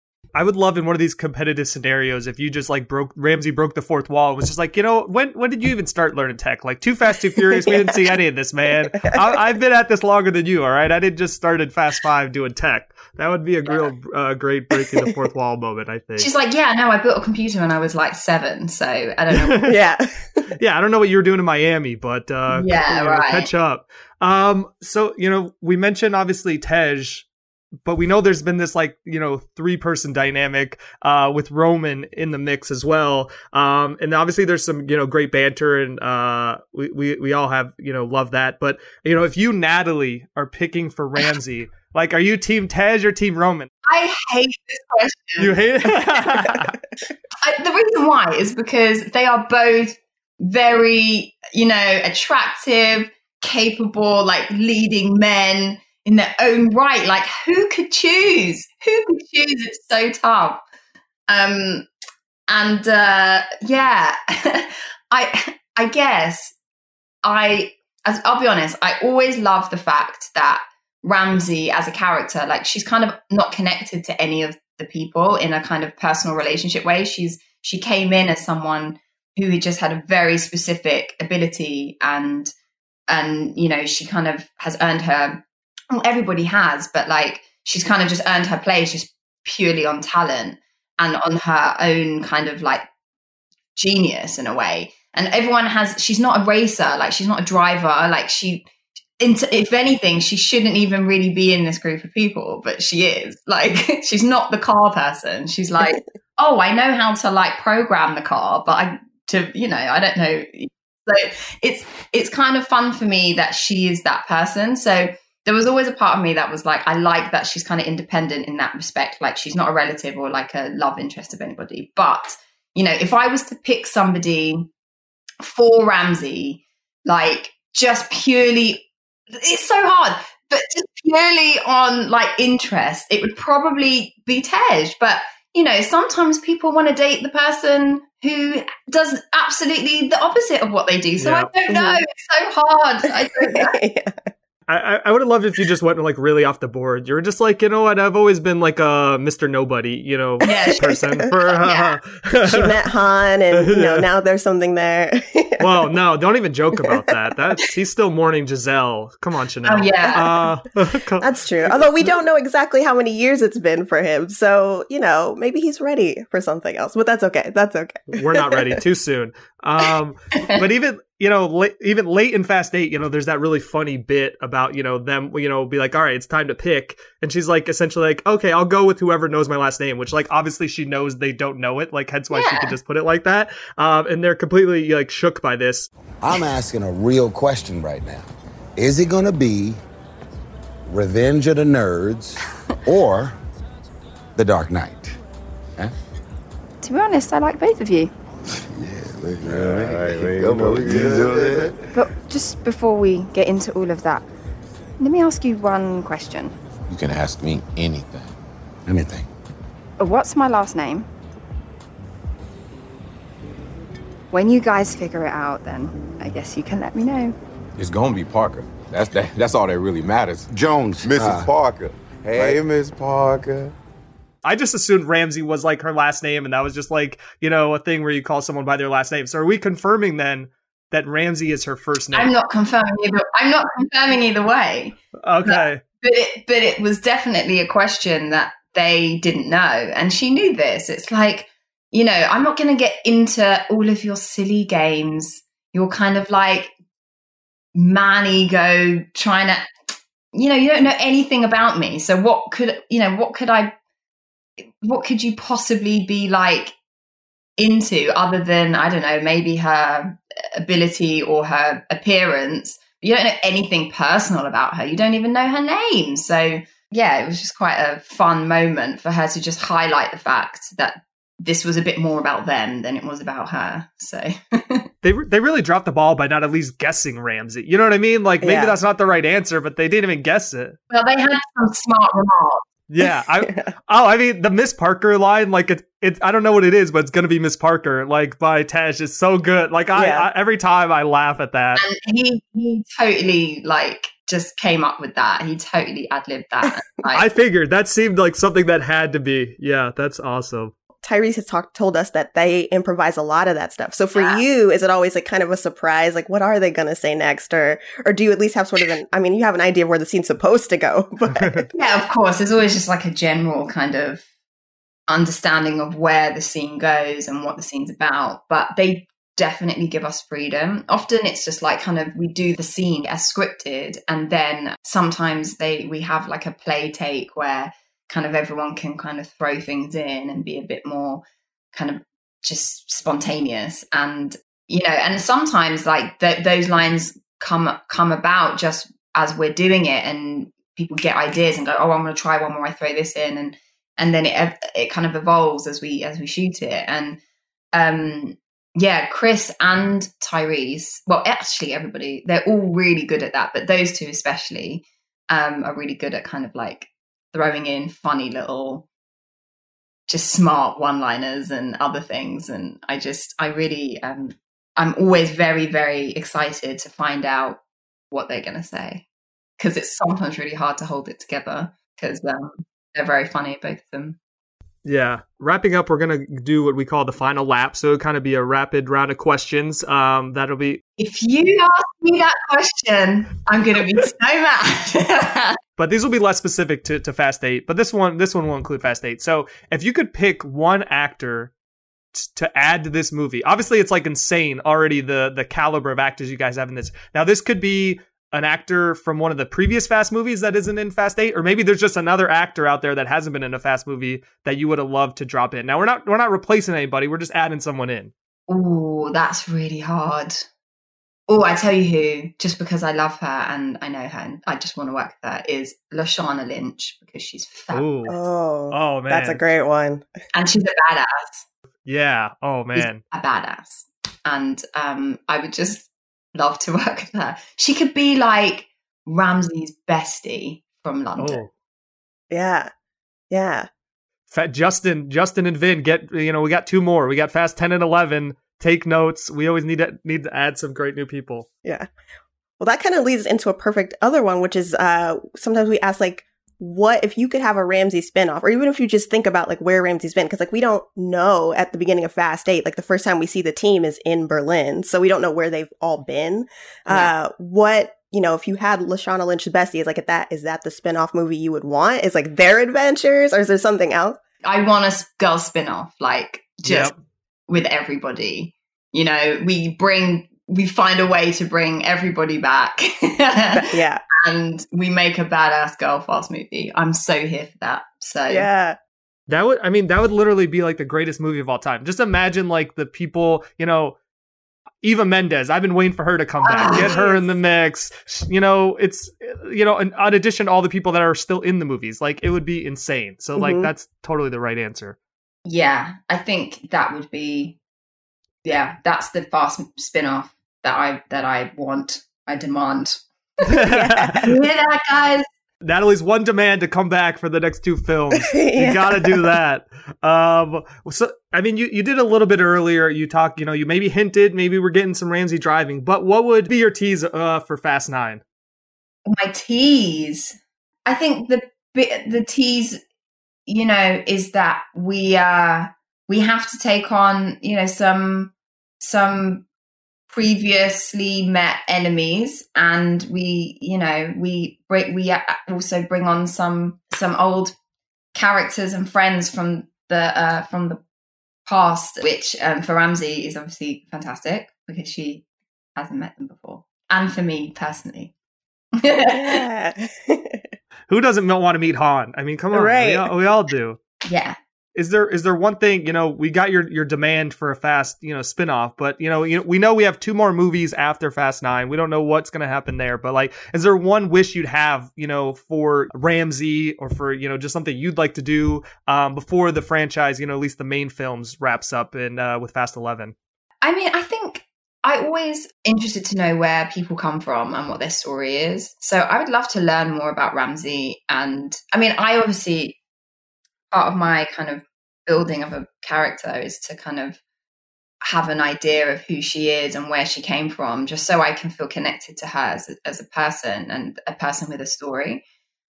I would love in one of these competitive scenarios if you just like broke Ramsey broke the fourth wall and was just like, you know, when when did you even start learning tech? Like Too Fast, Too Furious, we didn't see any of this, man. I, have been at this longer than you, all right. I didn't just start in Fast Five doing tech. That would be a real uh, great breaking the fourth wall moment. I think. She's like, yeah, no, I built a computer when I was like seven, so I don't know. yeah, yeah, I don't know what you were doing in Miami, but uh, yeah, you know, right. catch up. Um, so you know, we mentioned obviously Tej but we know there's been this like you know three person dynamic uh, with Roman in the mix as well, um, and obviously there's some you know great banter and uh, we, we we all have you know love that. But you know if you Nathalie are picking for Ramsey, like are you Team Tej or Team Roman? I hate this question. You hate it. I, the reason why is because they are both very you know attractive, capable, like leading men in their own right. Like, who could choose? Who could choose? It's so tough. Um, and uh, yeah, I I guess I as I'll be honest, I always love the fact that Ramsey as a character, like she's kind of not connected to any of the people in a kind of personal relationship way. She's she came in as someone who had just had a very specific ability and and you know she kind of has earned her well, everybody has, but like she's kind of just earned her place just purely on talent and on her own kind of like genius in a way. And everyone has, she's not a racer, like she's not a driver, like she, if anything, she shouldn't even really be in this group of people, but she is. Like, she's not the car person. She's like, oh, I know how to like program the car, but I, to, you know, I don't know. So it's, it's kind of fun for me that she is that person. So, there was always a part of me that was like, I like that she's kind of independent in that respect. Like she's not a relative or like a love interest of anybody. But, you know, if I was to pick somebody for Ramsey, like just purely, it's so hard, but just purely on like interest, it would probably be Tej. But, you know, sometimes people want to date the person who does absolutely the opposite of what they do. So yeah. I don't know. It's so hard. I don't know. yeah. I, I would have loved if you just went like really off the board. You were just like, you know what? I've always been like a Mr. Nobody, you know, yeah. person. For uh, she met Han, and you know now there's something there. well, no, don't even joke about that. That's he's still mourning Giselle. Come on, Chanelle. Oh yeah, uh, that's true. Although we don't know exactly how many years it's been for him, so you know maybe he's ready for something else. But that's okay. That's okay. We're not ready. Too soon. Um, but even you know, late, even late in Fast Eight, you know, there's that really funny bit about you know them, you know, be like, all right, it's time to pick, and she's like, essentially like, okay, I'll go with whoever knows my last name, which like obviously she knows they don't know it, like hence why yeah. she could just put it like that, um, and they're completely like shook by this. I'm asking a real question right now: Is it going to be Revenge of the Nerds or The Dark Knight? Huh? To be honest, I like both of you. But just before we get into all of that, let me ask you one question. You can ask me anything. Anything. Uh, what's my last name? When you guys figure it out, then I guess you can let me know. It's gonna be Parker. That's that, that's all that really matters. Jones. Mrs. Uh, Parker. Hey, right? Miss Parker. I just assumed Ramsey was like her last name, and that was just like you know a thing where you call someone by their last name. So are we confirming then that Ramsey is her first name? I'm not confirming either. I'm not confirming either way. Okay, but, but it but it was definitely a question that they didn't know, and she knew this. It's like you know I'm not going to get into all of your silly games. You're kind of like man ego trying to you know you don't know anything about me so what could you know what could i what could you possibly be like into other than I don't know, maybe her ability or her appearance. You don't know anything personal about her. You don't even know her name. So yeah, it was just quite a fun moment for her to just highlight the fact that this was a bit more about them than it was about her. So they they really dropped the ball by not at least guessing Ramsey. You know what I mean? Like maybe yeah. that's not the right answer, but they didn't even guess it. Well, they had some smart remarks. Yeah, I oh, I mean the Miss Parker line, like it's it's I don't know what it is, but it's gonna be Miss Parker, like by Tej, is so good. Like I, yeah. I, every time I laugh at that. And he he totally like just came up with that. He totally ad libbed that. Like, I figured that seemed like something that had to be. Yeah, that's awesome. Tyrese has talked told us that they improvise a lot of that stuff. So for yeah. you, is it always like kind of a surprise? Like, what are they going to say next, or or do you at least have sort of an? I mean, you have an idea of where the scene's supposed to go, but yeah, of course. There's always just like a general kind of understanding of where the scene goes and what the scene's about. But they definitely give us freedom. Often it's just like kind of we do the scene as scripted, and then sometimes they we have like a play take where kind of everyone can kind of throw things in and be a bit more kind of just spontaneous. And you know and sometimes like th- those lines come come about just as we're doing it and people get ideas and go oh i'm going to try one more i throw this in and and then it it kind of evolves as we as we shoot it. And um yeah chris and tyrese well actually everybody they're all really good at that but those two especially um are really good at kind of like throwing in funny little just smart one liners and other things and i just i really um i'm always very very excited to find out what they're going to say because it's sometimes really hard to hold it together because um, they're very funny both of them yeah. Wrapping up, we're going to do what we call the final lap. So it'll kind of be a rapid round of questions. Um, that'll be. If you ask me that question, I'm going to be so mad. but these will be less specific to, to Fast 8. But this one, this one will include Fast 8. So if you could pick one actor t- to add to this movie, obviously it's like insane already the, the caliber of actors you guys have in this. Now, this could be an actor from one of the previous Fast movies that isn't in Fast 8 or maybe there's just another actor out there that hasn't been in a Fast movie that you would have loved to drop in. Now we're not we're not replacing anybody, we're just adding someone in. Oh, that's really hard. Oh, I tell you who, just because I love her and I know her and I just want to work with her, is Lashana Lynch because she's fabulous. Oh, oh man, that's a great one. And she's a badass. Yeah. Oh She's man. a badass. And um, I would just love to work with her. She could be like Ramsey's bestie from London. Oh. Yeah. Yeah. Justin, Justin and Vin get you know we got two more. We got Fast Ten and Eleven. Take notes. We always need to need to add some great new people. Yeah. Well, that kind of leads into a perfect other one, which is uh sometimes we ask like, what if you could have a Ramsey spinoff, or even if you just think about like where Ramsey's been, because like we don't know at the beginning of Fast Eight, like the first time we see the team is in Berlin, so we don't know where they've all been. Yeah. Uh, what you know, if you had Lashana Lynch's bestie, is like at that is that the spinoff movie you would want? Is like their adventures, or is there something else? I want a girl spin off, like just Yep. With everybody. You know, we bring, we find a way to bring everybody back. yeah. And we make a badass girl fast movie. I'm so here for that. So, Yeah. That would, I mean, that would literally be like the greatest movie of all time. Just imagine like the people, you know, Eva Mendes. I've been waiting for her to come back. Ah, Get her in the mix. You know, it's, you know, in, in addition to all the people that are still in the movies, like it would be insane. So, like, Mhm. that's totally the right answer. Yeah, I think that would be, yeah, that's the fast spin off that I, that I want. I demand. You hear that, guys? Nathalie's one demand to come back for the next two films. Yeah. You got to do that. Um, so, I mean, you, you did a little bit earlier. You talked, you know, you maybe hinted, maybe we're getting some Ramsey driving, but what would be your tease uh, for Fast Nine? my tease i think the the tease you know is that we uh we have to take on you know some some previously met enemies and we you know we we also bring on some some old characters and friends from the uh from the past which um, for ramsey is obviously fantastic because she hasn't met them before and for me personally yeah. Who doesn't want to meet Han? I mean, come on, Right. we, all, we all do. yeah Is there is there one thing you know we got your your demand for a fast you know spinoff, but you know you know, we know we have two more movies after Fast Nine. We don't know what's going to happen there, but like, is there one wish you'd have you know for Ramsey or for you know just something you'd like to do um, before the franchise you know at least the main films wraps up in uh, with Fast Eleven? I mean, I think I always interested to know where people come from and what their story is. So I would love to learn more about Ramsey. And I mean, I obviously part of my kind of building of a character is to kind of have an idea of who she is and where she came from, just so I can feel connected to her as a, as a person and a person with a story.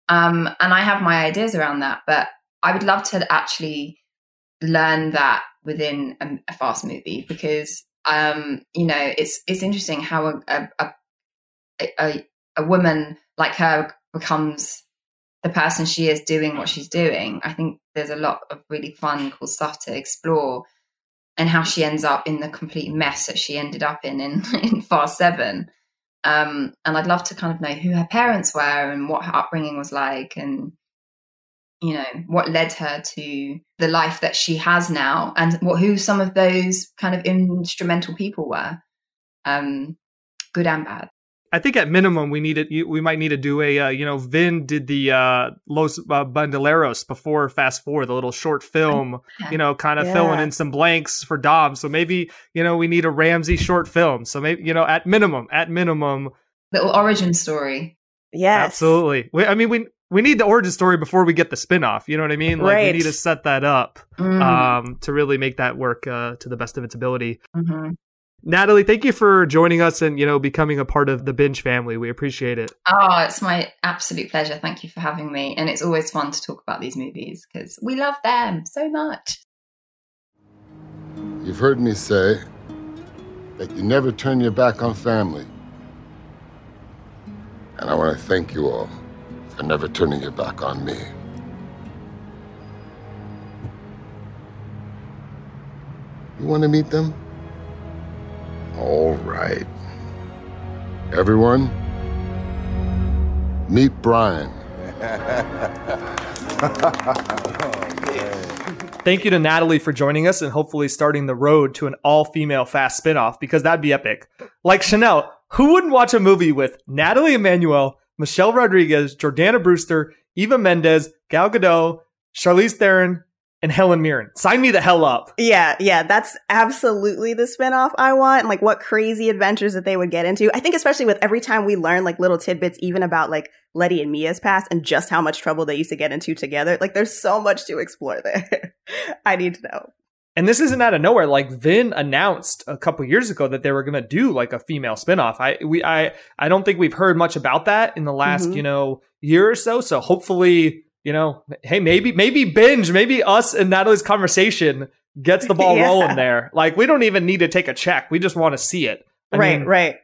Um, and I have my ideas around that, but I would love to actually learn that within a, a fast movie because um, you know it's it's interesting how a a, a a woman like her becomes the person she is doing what she's doing. I think there's a lot of really fun, cool stuff to explore, and how she ends up in the complete mess that she ended up in in, in Seven. Um, and I'd love to kind of know who her parents were and what her upbringing was like, and you know what led her to the life that she has now and what who some of those kind of instrumental people were um good and bad. I think at minimum we needed we might need to do a uh, you know Vin did the uh, Los uh, Bandoleros before Fast Four the little short film you know kind of Yeah. filling in some blanks for Dom. So maybe you know we need a Ramsey short film. So maybe you know at minimum at minimum little origin story. Yes. absolutely. We, I mean we we need the origin story before we get the spin-off you know what I mean like Right. we need to set that up Mm. um to really make that work uh, to the best of its ability Mhm. Nathalie thank you for joining us and you know becoming a part of the binge family we appreciate it oh it's my absolute pleasure thank you for having me and it's always fun to talk about these movies because we love them so much You've heard me say that you never turn your back on family. And I want to thank you all for never turning your back on me. You want to meet them? All right. Everyone, meet Brian. Thank you to Nathalie for joining us and hopefully starting the road to an all female fast spinoff because that'd be epic. Like Chanelle, who wouldn't watch a movie with Nathalie Emmanuel, Michelle Rodriguez, Jordana Brewster, Eva Mendes, Gal Gadot, Charlize Theron, and Helen Mirren. Sign me the hell up. Yeah, yeah, that's absolutely the spinoff I want. Like what crazy adventures that they would get into. I think especially with every time we learn like little tidbits, even about like Letty and Mia's past and just how much trouble they used to get into together. Like there's so much to explore there. I need to know. And this isn't out of nowhere. Like Vin announced a couple years ago that they were going to do like a female spinoff. I we I I don't think we've heard much about that in the last mm-hmm. you know year or so. So hopefully you know, hey, maybe maybe binge, maybe us and Nathalie's conversation gets the ball yeah. rolling there. Like we don't even need to take a check. We just want to see it. I right, mean, right.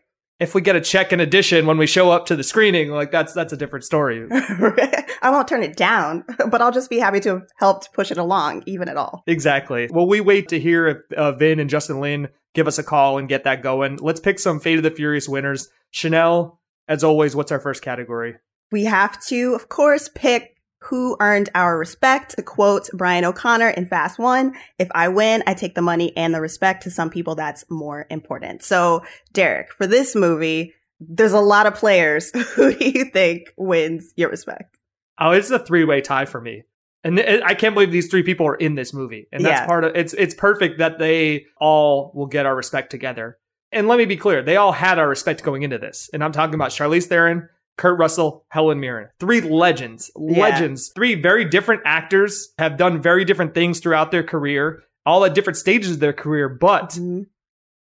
If we get a check in addition when we show up to the screening, like that's that's a different story. I won't turn it down, but I'll just be happy to have helped push it along, even at all. Exactly. Well, we wait to hear if uh, Vin and Justin Lin give us a call and get that going. Let's pick some Fate of the Furious winners. Chanelle, as always, what's our first category? We have to, of course, pick who earned our respect. To quote Brian O'Connor in Fast One, if I win, I take the money and the respect. To some people, that's more important. So, Derek, for this movie, there's a lot of players. Who do you think wins your respect? Oh, it's a three way tie for me. And th- I can't believe these three people are in this movie. And that's yeah. part of it's it's perfect that they all will get our respect together. And let me be clear, they all had our respect going into this. And I'm talking about Charlize Theron, Kurt Russell, Helen Mirren. Three legends, legends. Yeah. Three very different actors have done very different things throughout their career, all at different stages of their career, but mm-hmm.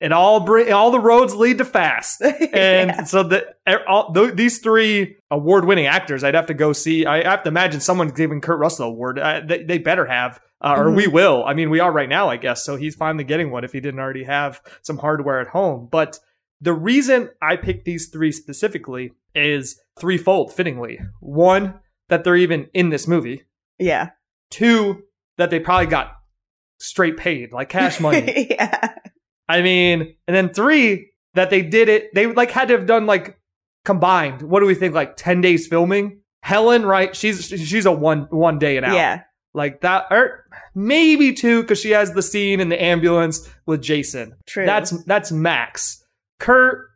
it all bring all the roads lead to fast. And yeah. so the all, th- these three award-winning actors, I'd have to go see. I have to imagine someone giving Kurt Russell an award. Uh, they, they, better have. Uh, or mm-hmm. we will. I mean, we are right now, I guess. So he's finally getting one if he didn't already have some hardware at home. But the reason I picked these three specifically is threefold, fittingly. One, that they're even in this movie. Yeah. Two, that they probably got straight paid, like cash money. yeah. I mean, and then three, that they did it, they like had to have done like combined, what do we think, like 10 days filming? Helen, right? She's she's a one one day and out. Yeah. Like that or maybe two, because she has the scene in the ambulance with Jason. True. That's that's max. Kurt,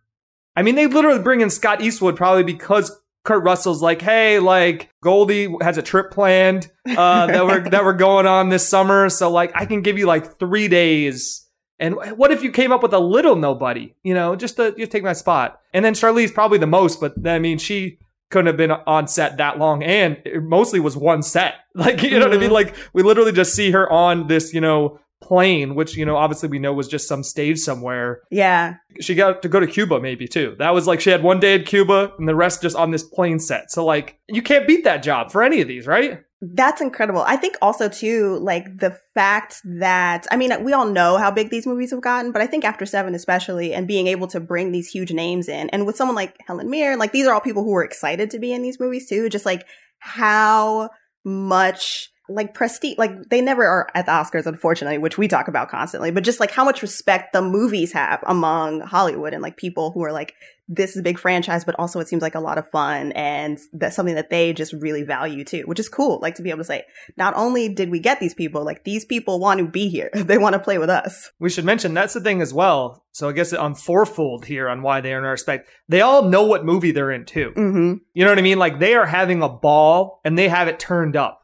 I mean, they literally bring in Scott Eastwood probably because Kurt Russell's like, hey, like Goldie has a trip planned uh, that we're that we're going on this summer, so like I can give you like three days. And what if you came up with a little nobody, you know, just to just take my spot? And then Charlize probably the most, but I mean, she couldn't have been on set that long, and it mostly was one set. Like, you know mm-hmm. what I mean? Mm-hmm. Like, we literally just see her on this, you know, plane, which, you know, obviously we know was just some stage somewhere. Yeah. She got to go to Cuba maybe too. That was like she had one day at Cuba and the rest just on this plane set. So like you can't beat that job for any of these, right? That's incredible. I think also too, like the fact that, I mean, we all know how big these movies have gotten, but I think after seven especially, and being able to bring these huge names in, and with someone like Helen Mirren, like these are all people who were excited to be in these movies too, just like how much like prestige like they never are at the oscars unfortunately which we talk about constantly but just like how much respect the movies have among hollywood and like people who are like this is a big franchise but also it seems like a lot of fun and that's something that they just really value too which is cool like to be able to say not only did we get these people like these people want to be here. They want to play with us. We should mention that's the thing as well. So i guess i'm fourfold here on why they earn our respect. They all know what movie they're in too. Mm-hmm. you know what i mean? Like they are having a ball and they have it turned up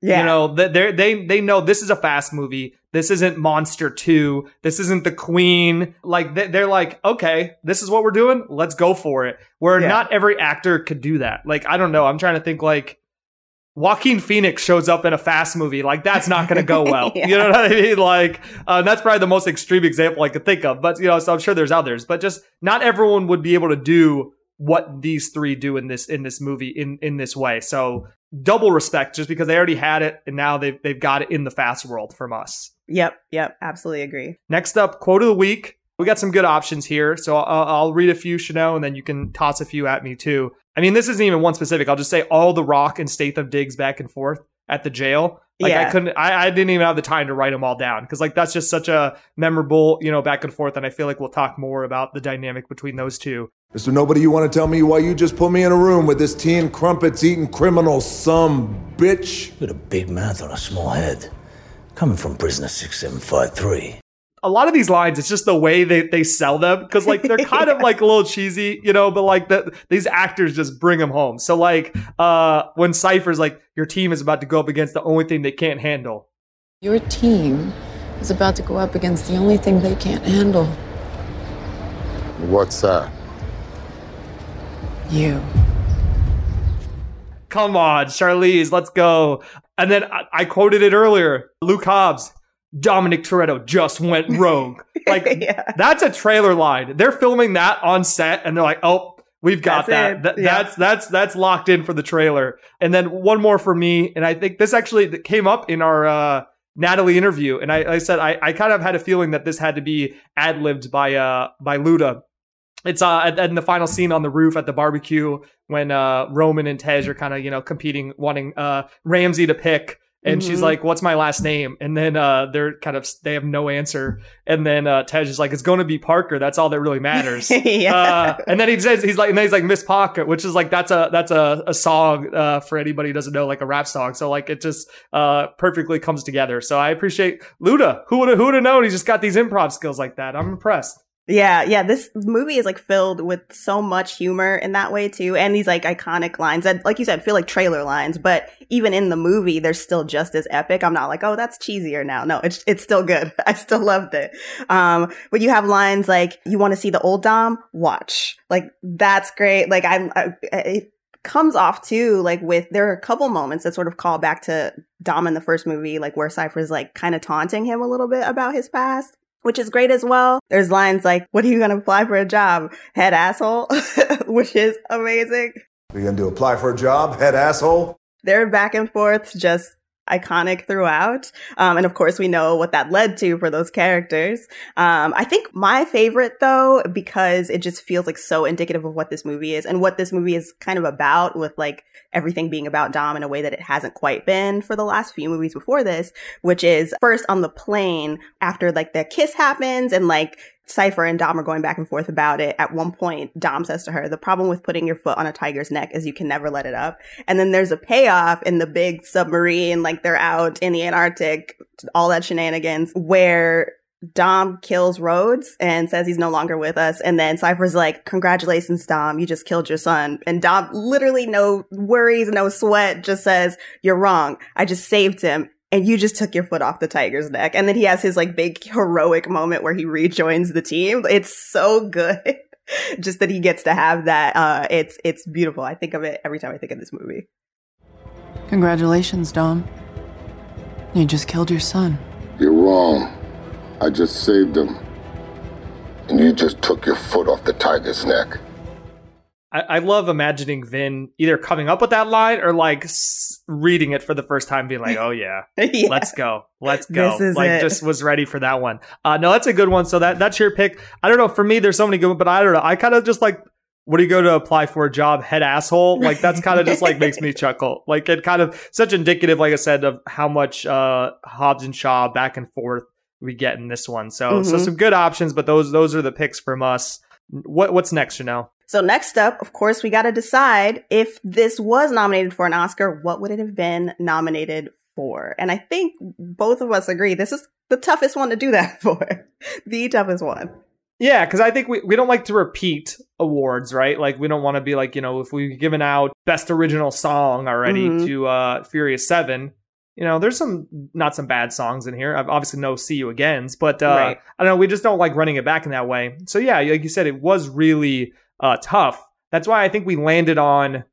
yeah. You know, they they they know this is a fast movie. This isn't Monster 2. This isn't The Queen. Like they're like, okay, this is what we're doing. Let's go for it. Where yeah. not every actor could do that. Like I don't know. I'm trying to think like Joaquin Phoenix shows up in a fast movie. Like that's not going to go well. yeah. You know what I mean? Like uh, that's probably the most extreme example I could think of. But you know, so I'm sure there's others. But just not everyone would be able to do what these three do in this in this movie in in this way. So double respect just because they already had it and now they've they've got it in the fast world from us. Yep, yep, absolutely agree. Next up, quote of the week. We got some good options here, so I'll, I'll read a few, Chanelle, and then you can toss a few at me too. I mean, this isn't even one specific. I'll just say all the Rock and Statham digs back and forth at the jail. Like yeah. I couldn't, I, I didn't even have the time to write them all down because like that's just such a memorable, you know, back and forth. And I feel like we'll talk more about the dynamic between those two. Mr. Nobody, you want to tell me why you just put me in a room with this tea and crumpets eating criminal, some bitch? You got a big mouth on a small head. Coming from prisoner 6753. A lot of these lines, it's just the way they, they sell them because like they're kind yeah. of like a little cheesy, you know, but like the, these actors just bring them home. So like uh, when Cypher's like, your team is about to go up against the only thing they can't handle. Your team is about to go up against the only thing they can't handle. What's that? You. Come on, Charlize, let's go. And then I, I quoted it earlier Luke Hobbs. Dominic Toretto just went rogue. Like yeah. that's a trailer line. They're filming that on set and they're like, "Oh, we've got that's that. Th- yeah. That's that's that's locked in for the trailer." And then one more for me, and I think this actually came up in our uh, Nathalie interview, and I, I said I, I, kind of had a feeling that this had to be ad libbed by uh by Luda. It's uh in the final scene on the roof at the barbecue when uh Roman and Tej are kind of you know competing, wanting uh Ramsey to pick and mm-hmm. she's like, "What's my last name?" And then uh, they're kind of they have no answer. And then uh, Tej is like, "It's going to be Parker. That's all that really matters." yeah. Uh, and then he says he's like, and then he's like Miss Pocket, which is like that's a that's a, a song uh, for anybody who doesn't know, like a rap song. So like it just uh, perfectly comes together. So I appreciate Luda. Who would who would have known? He just got these improv skills like that. I'm impressed. Yeah, yeah. This movie is like filled with so much humor in that way too, and these like iconic lines that, like you said, feel like trailer lines. But even in the movie, they're still just as epic. I'm not like, oh, that's cheesier now. No, it's it's still good. I still loved it. Um, but you have lines like, "You want to see the old Dom? Watch." Like that's great. Like I'm, I, it comes off too. Like with there are a couple moments that sort of call back to Dom in the first movie, like where Cypher's like kind of taunting him a little bit about his past which is great as well. There's lines like, what are you going to apply for a job? Head asshole, which is amazing. Are you going to do apply for a job? Head asshole? They're back and forth, just iconic throughout. Um, and of course, we know what that led to for those characters. Um, I think my favorite though, because it just feels like so indicative of what this movie is and what this movie is kind of about with like everything being about Dom in a way that it hasn't quite been for the last few movies before this, which is first on the plane after like the kiss happens and like Cypher and Dom are going back and forth about it. At one point, Dom says to her, the problem with putting your foot on a tiger's neck is you can never let it up. And then there's a payoff in the big submarine, like they're out in the Antarctic, all that shenanigans, where Dom kills Rhodes and says he's no longer with us. And then Cypher's like, congratulations, Dom. You just killed your son. And Dom literally no worries, no sweat, just says, you're wrong. I just saved him and you just took your foot off the tiger's neck. And then he has his like big heroic moment where he rejoins the team. It's so good. just that he gets to have that. Uh, it's, it's beautiful. I think of it every time I think of this movie. Congratulations, Dom. You just killed your son. You're wrong. I just saved him. And you just took your foot off the tiger's neck. I, I love imagining Vin either coming up with that line or like s- reading it for the first time, being like, "Oh yeah, yeah. let's go, let's go." like it. just was ready for that one. Uh, no, that's a good one. So that that's your pick. I don't know. For me, there's so many good, but I don't know. I kind of just like what do you go to apply for a job head asshole like that's kind of just like makes me chuckle like it kind of such indicative like i said of how much uh hobbs and shaw back and forth we get in this one so mm-hmm. so some good options but those those are the picks from us what what's next Chanelle so next up, of course, we got to decide if this was nominated for an Oscar, what would it have been nominated for? And I think both of us agree this is the toughest one to do that for. the toughest one. Yeah, because I think we, we don't like to repeat awards, right? Like we don't want to be like, you know, if we've given out best original song already mm-hmm. to uh Furious Seven, you know, there's some not some bad songs in here. I've obviously no see you agains, but uh right. I don't know, we just don't like running it back in that way. So yeah, like you said, it was really uh, tough. That's why I think we landed on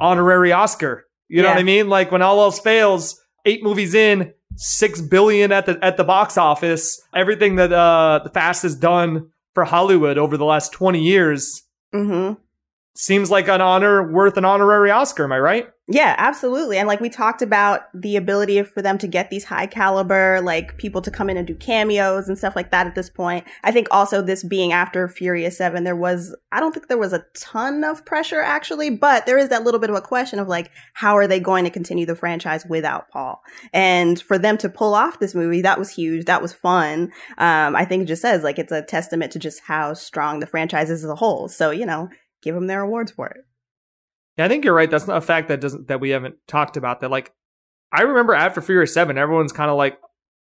honorary Oscar. You yeah. know what I mean? Like when all else fails, eight movies in, six billion at the at the box office, everything that uh, the Fast has done for Hollywood over the last twenty years. Mm-hmm seems like an honor worth an honorary Oscar. Am I right? Yeah, absolutely. And like we talked about the ability for them to get these high caliber, like people to come in and do cameos and stuff like that at this point. I think also this being after Furious 7, there was, I don't think there was a ton of pressure actually, but there is that little bit of a question of like, how are they going to continue the franchise without Paul? And for them to pull off this movie, that was huge. That was fun. Um, I think it just says like it's a testament to just how strong the franchise is as a whole. So, you know, give them their awards for it. Yeah, I think you're right. That's not a fact that doesn't that we haven't talked about. That like, I remember after Furious Seven, everyone's kind of like,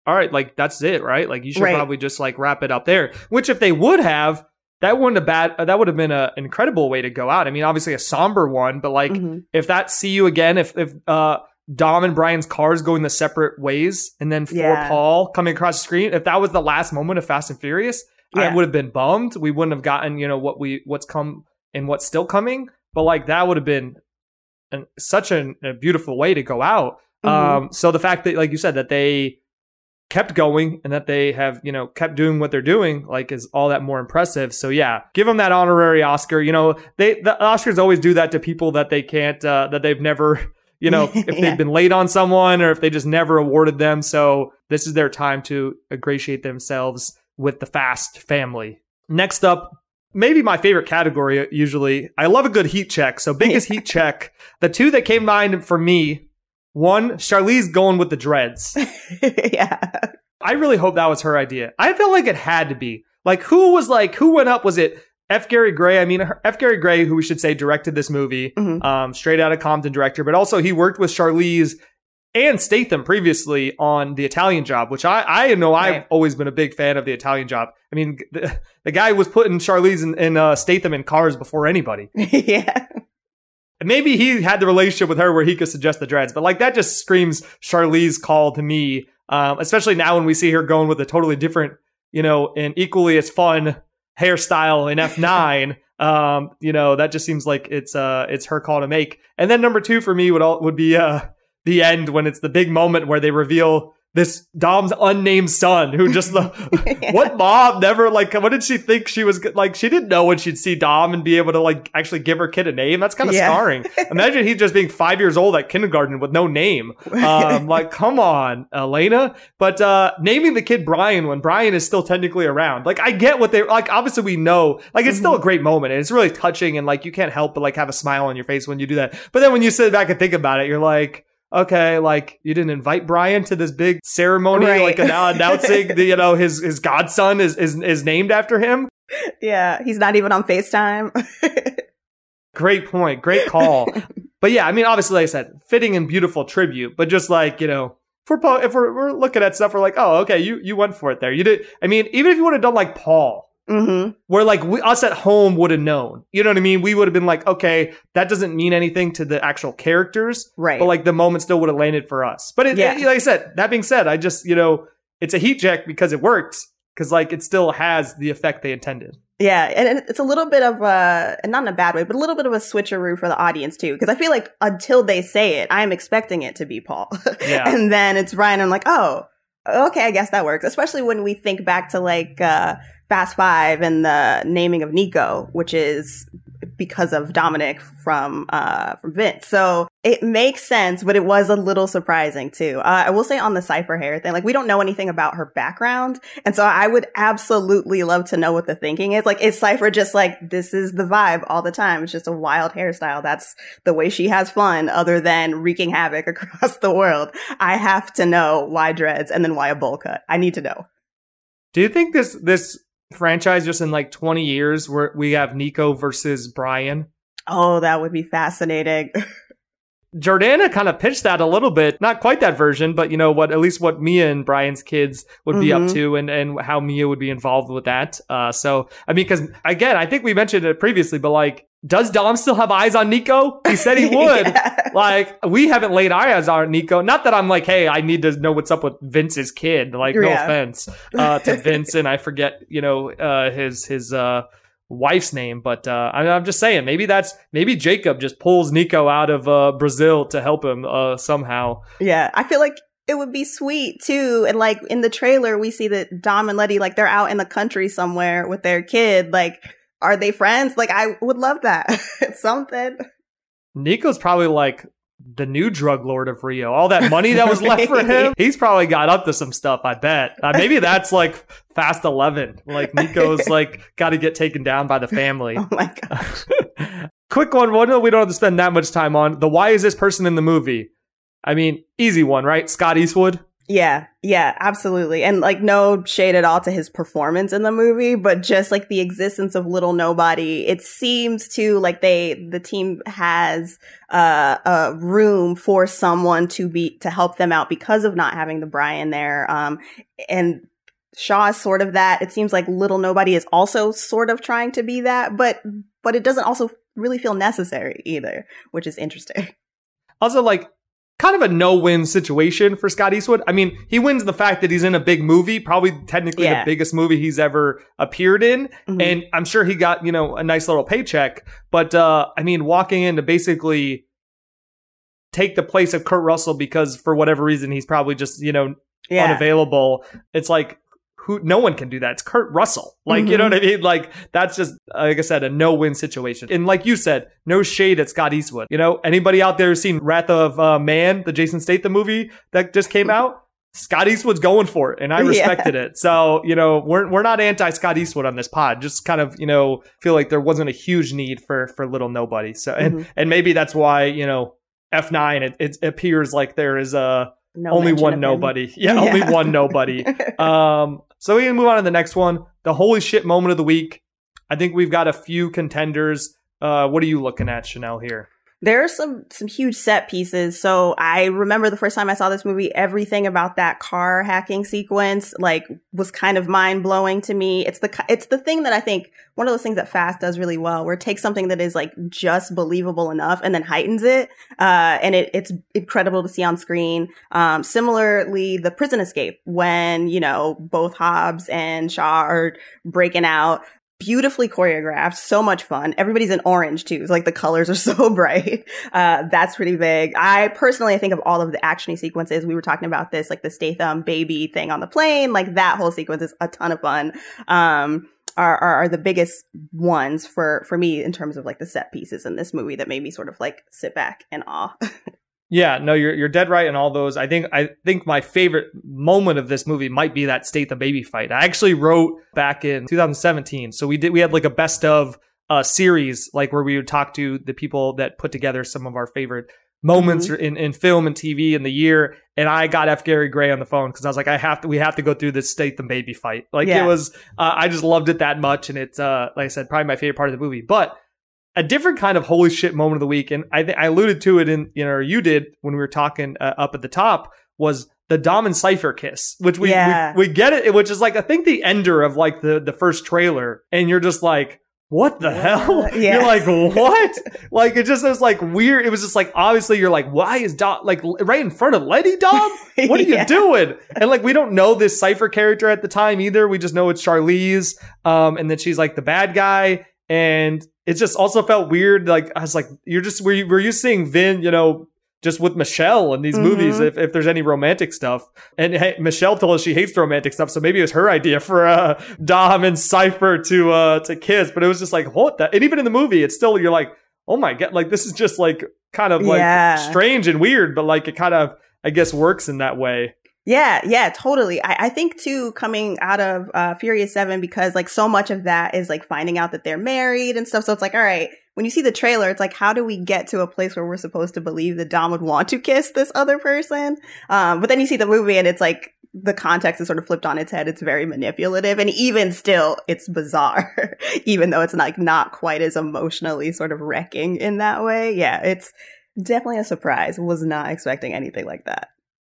all right, like that's it, right? Like you should Right. probably just like wrap it up there. Which if they would have, that wouldn't have bad. That would have been a, an incredible way to go out. I mean, obviously a somber one, but like Mhm. if that see you again, if if uh Dom and Brian's cars going the separate ways, and then for Yeah. Paul coming across the screen, if that was the last moment of Fast and Furious, I would have been bummed. We wouldn't have gotten you know what we what's come and what's still coming. But like that would have been an, such an, a beautiful way to go out. Mhm. Um, so the fact that, like you said, that they kept going and that they have, you know, kept doing what they're doing, like, is all that more impressive. So yeah, give them that honorary Oscar. You know, they the Oscars always do that to people that they can't, uh, that they've never. You know, if Yeah. they've been late on someone or if they just never awarded them. So this is their time to ingratiate themselves with the Fast family. Next up, maybe my favorite category usually. I love a good heat check. So biggest heat check. The two that came to mind for me, one, Charlize going with the dreads. yeah. I really hope that was her idea. I felt like it had to be. Like who was like who went up? Was it F. Gary Gray? I mean, F. Gary Gray, who we should say directed this movie, Mhm. um, straight out of Compton director, but also he worked with Charlize and Statham previously on the Italian Job, which I I know I've Right. always been a big fan of the Italian Job. I mean, the, the guy was putting Charlize and, and uh, Statham in cars before anybody. yeah. And maybe he had the relationship with her where he could suggest the dreads, but like that just screams Charlize call to me. Um, especially now when we see her going with a totally different, you know, and equally as fun hairstyle in F9. um, you know, that just seems like it's uh it's her call to make. And then number two for me would all would be uh the end when it's the big moment where they reveal this Dom's unnamed son who just the what mom never like what did she think she was like she didn't know when she'd see Dom and be able to like actually give her kid a name? That's kind of Yeah. scarring. Imagine he just being five years old at kindergarten with no name. Um like come on Elena. But uh naming the kid Brian when Brian is still technically around like I get what they like obviously we know like it's still a great moment and it's really touching and like you can't help but like have a smile on your face when you do that. But then when you sit back and think about it you're like okay, like you didn't invite Brian to this big ceremony, Right. like now announcing the you know his his godson is is is named after him. Yeah. He's not even on FaceTime. Great point, great call. but yeah, I mean, obviously, like I said, fitting and beautiful tribute, but just like you know. If we're, po- if we're, we're looking at stuff, we're like, oh, okay, you, you went for it there. You did. I mean, even if you would have done like Paul, mm-hmm. where like we, us at home would have known. You know what I mean? We would have been like, okay, that doesn't mean anything to the actual characters, Right. But like the moment still would have landed for us. But it, Yeah. it- like I said, that being said, I just you know it's a heat check because it worked because like it still has the effect they intended. Yeah, and it's a little bit of a, and not in a bad way, but a little bit of a switcheroo for the audience too. Because I feel like until they say it, I am expecting it to be Paul, Yeah. and then it's Ryan. I'm like, oh, okay, I guess that works. Especially when we think back to like uh, Fast Five and the naming of Nico, which is because of Dominic from uh, from Vince. So it makes sense, but it was a little surprising too. Uh, I will say on the Cypher hair thing, like we don't know anything about her background, and so I would absolutely love to know what the thinking is. Like, is Cypher just like this is the vibe all the time? It's just a wild hairstyle. That's the way she has fun, other than wreaking havoc across the world. I have to know why dreads and then why a bowl cut. I need to know. Do you think this this franchise just in like twenty years where we have Nico versus Brian? Oh, that would be fascinating. Jordana kind of pitched that a little bit, not quite that version, but you know what, at least what Mia and Brian's kids would be up Mhm. to and, and how Mia would be involved with that. Uh, so, I mean, cause again, I think we mentioned it previously, but like, does Dom still have eyes on Nico? He said he would. Yeah. Like, we haven't laid eyes on Nico. Not that I'm like, hey, I need to know what's up with Vince's kid. Like, no Yeah. offense, uh, to Vince. And I forget, you know, uh, his, his, uh, wife's name, but uh, I I'm just saying maybe that's maybe Jakob just pulls Nico out of uh, Brazil to help him uh, somehow. Yeah, I feel like it would be sweet too. And like in the trailer, we see that Dom and Letty, like they're out in the country somewhere with their kid. Like, are they friends? Like, I would love that. it's something. Nico's probably like the new drug lord of Rio. All that money that was left for him, he's probably got up to some stuff. I bet. Uh, maybe that's like Fast Eleven. Like Nico's like got to get taken down by the family. Oh my god. Quick one, one that we don't have to spend that much time on. The why is this person in the movie? I mean, easy one, right? Scott Eastwood. Yeah, yeah, absolutely. And like no shade at all to his performance in the movie, but just like the existence of little nobody, it seems to like they the team has uh, a room for someone to be to help them out because of not having the Brian there. Um and Shaw is sort of that. It seems like little nobody is also sort of trying to be that, but but it doesn't also really feel necessary either, which is interesting. Also like kind of a no-win situation for Scott Eastwood. I mean, he wins the fact that he's in a big movie, probably technically Yeah. the biggest movie he's ever appeared in, Mhm. and I'm sure he got, you know, a nice little paycheck, but uh I mean, walking in to basically take the place of Kurt Russell because for whatever reason he's probably just, you know, Yeah. unavailable. It's like who no one can do that. It's Kurt Russell. Like, you know Mhm. what I mean? Like that's just like I said, a no-win situation. And like you said, no shade at Scott Eastwood. You know, anybody out there seen Wrath of uh, Man, the Jason Statham movie that just came out? Scott Eastwood's going for it, and I Yeah. respected it. So, you know, we're we're not anti Scott Eastwood on this pod. Just kind of, you know, feel like there wasn't a huge need for for little nobody. So, and Mhm. and maybe that's why you know F nine it, it appears like there is a No only one nobody. Yeah, Yeah. only one nobody. um, so we can move on to the next one. The holy shit moment of the week. I think we've got a few contenders. Uh, what are you looking at, Chanelle? Here. There are some some huge set pieces. So I remember the first time I saw this movie, everything about that car hacking sequence like was kind of mind blowing to me. It's the it's the thing that I think one of those things that Fast does really well, where it takes something that is like just believable enough and then heightens it, uh, and it it's incredible to see on screen. Um, similarly, the prison escape when you know both Hobbs and Shaw are breaking out beautifully choreographed, so much fun. Everybody's in orange too. It's like the colors are so bright. Uh, that's pretty big. I personally, I think of all of the actiony sequences. We were talking about this, like the Statham baby thing on the plane, like that whole sequence is a ton of fun. Um, are, are, are the biggest ones for, for me in terms of like the set pieces in this movie that made me sort of like sit back in awe. Yeah, no, you're you're dead right in all those. I think I think my favorite moment of this movie might be that Statham Baby fight. I actually wrote back in 2017. So we did we had like a best of uh series like where we would talk to the people that put together some of our favorite moments Mhm. in, in film and TV in the year. And I got F. Gary Gray on the phone because I was like, I have to, we have to go through this Statham Baby fight. Like Yeah. it was, uh, I just loved it that much. And it's, uh, like I said, probably my favorite part of the movie. But a different kind of holy shit moment of the week, and I think I alluded to it in, you know, or you did when we were talking uh, up at the top, was the Dom and Cypher kiss, which we, Yeah. we we get it, which is like I think the ender of like the the first trailer, and you're just like. What the hell? Yeah. You're like, what? like, it just was like weird. It was just like, obviously, you're like, why is Dom, like, right in front of Letty Dom? What are you doing? And like, we don't know this Cypher character at the time either. We just know it's Charlize. Um, and then she's like the bad guy. And it just also felt weird. Like, I was like, you're just, were you, were you seeing Vin, you know, just with Michelle in these Mhm. movies, if, if there's any romantic stuff. And hey, Michelle told us she hates romantic stuff, so maybe it was her idea for uh, Dom and Cypher to uh, to kiss. But it was just like, what? that? And even in the movie, it's still you're like, oh my god, like this is just like kind of like Yeah. strange and weird, but like it kind of I guess works in that way. Yeah, yeah, totally. I, I think too, coming out of uh, Furious Seven, because like so much of that is like finding out that they're married and stuff. So it's like, all right, when you see the trailer, it's like, how do we get to a place where we're supposed to believe that Dom would want to kiss this other person? Um, but then you see the movie and it's like the context is sort of flipped on its head. It's very manipulative, and even still, it's bizarre, even though it's like not quite as emotionally sort of wrecking in that way. Yeah, it's definitely a surprise. Was not expecting anything like that.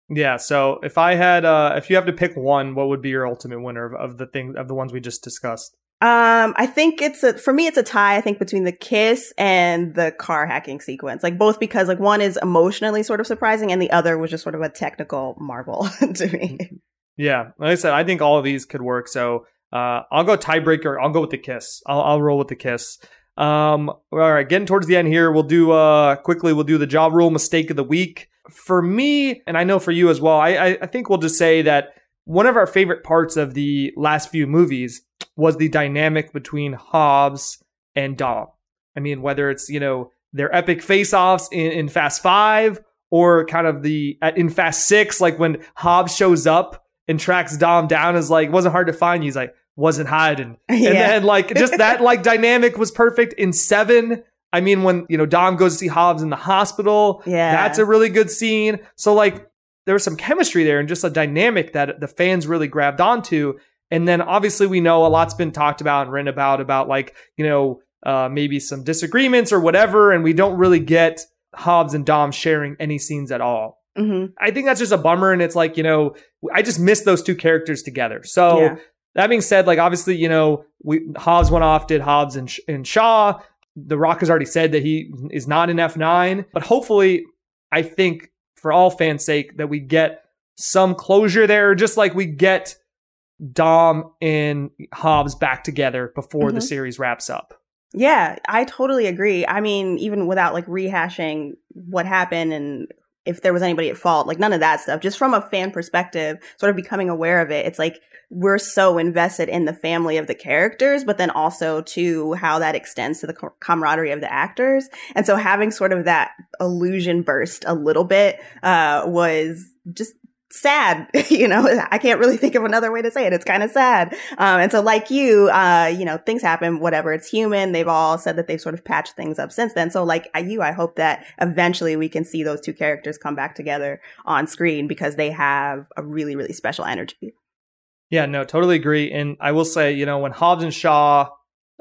Yeah. So if I had, uh, if you have to pick one, what would be your ultimate winner of, of the thing of the ones we just discussed? Um, I think it's a for me it's a tie. I think between the kiss and the car hacking sequence, like both because like one is emotionally sort of surprising, and the other was just sort of a technical marvel to me. Yeah, like I said, I think all of these could work. So uh, I'll go tiebreaker. I'll go with the kiss. I'll, I'll roll with the kiss. Um, all right, getting towards the end here, we'll do uh quickly. We'll do the job rule mistake of the week for me, and I know for you as well. I, I I think we'll just say that one of our favorite parts of the last few movies was the dynamic between Hobbs and Dom. I mean, whether it's you know their epic face-offs in, in Fast Five or kind of the at, in Fast Six, like when Hobbs shows up and tracks Dom down, is like wasn't hard to find. He's like wasn't hiding, and Yeah. then like just that like dynamic was perfect in Seven. I mean, when you know Dom goes to see Hobbs in the hospital, Yeah. that's a really good scene. So like there was some chemistry there and just a dynamic that the fans really grabbed onto. And then obviously we know a lot's been talked about and written about about like you know uh, maybe some disagreements or whatever, and we don't really get Hobbs and Dom sharing any scenes at all. Mm-hmm. I think that's just a bummer, and it's like you know I just miss those two characters together. So. Yeah. That being said, like obviously, you know, we Hobbs went off, did Hobbs and, and Shaw. The Rock has already said that he is not in F9, but hopefully, I think for all fans' sake, that we get some closure there, just like we get Dom and Hobbs back together before the Mhm. series wraps up. Yeah, I totally agree. I mean, even without like rehashing what happened and if there was anybody at fault, like none of that stuff, just from a fan perspective, sort of becoming aware of it, it's like we're so invested in the family of the characters, but then also to how that extends to the camaraderie of the actors. And so having sort of that illusion burst a little bit, uh, was just sad you know? I can't really think of another way to say it. It's kind of sad. Um, and so like you uh, you know things happen whatever it's human. They've all said that they've sort of patched things up since then. So like you i hope that eventually we can see those two characters come back together on screen because they have a really really special energy Yeah, no, totally agree. And I will say, you know, when Hobbs and Shaw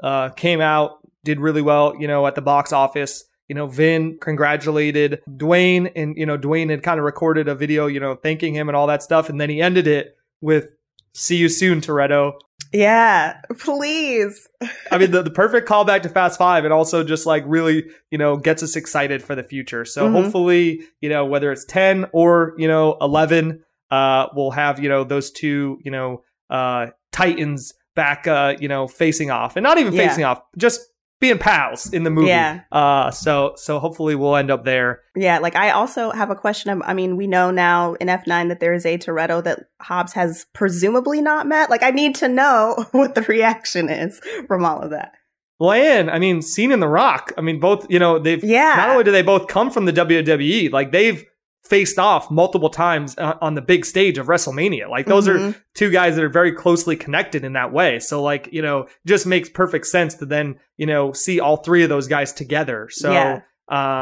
uh, came out, did really well, you know, at the box office. You know, Vin congratulated Dwayne, and you know, Dwayne had kind of recorded a video, you know, thanking him and all that stuff, and then he ended it with "See you soon, Toretto." yeah please I mean, the, the perfect callback to Fast Five, and also just like really, you know, gets us excited for the future. So Mhm. hopefully, you know, whether it's ten or you know eleven, uh, we'll have you know those two, you know, uh, titans back, uh, you know, facing off, and not even Yeah. facing off, just being pals in the movie. Yeah. Uh, so so hopefully we'll end up there. Yeah, like I also have a question. I mean, we know now in F9 that there is a Toretto that Hobbs has presumably not met. Like, I need to know what the reaction is from all of that. Well, and I mean, Cena and The Rock. I mean, both, you know, they've, Yeah. not only do they both come from the WWE, like they've faced off multiple times on the big stage of WrestleMania. Like those are Mhm. two guys that are very closely connected in that way. So like, you know, just makes perfect sense to then, you know, see all three of those guys together. So, Yeah.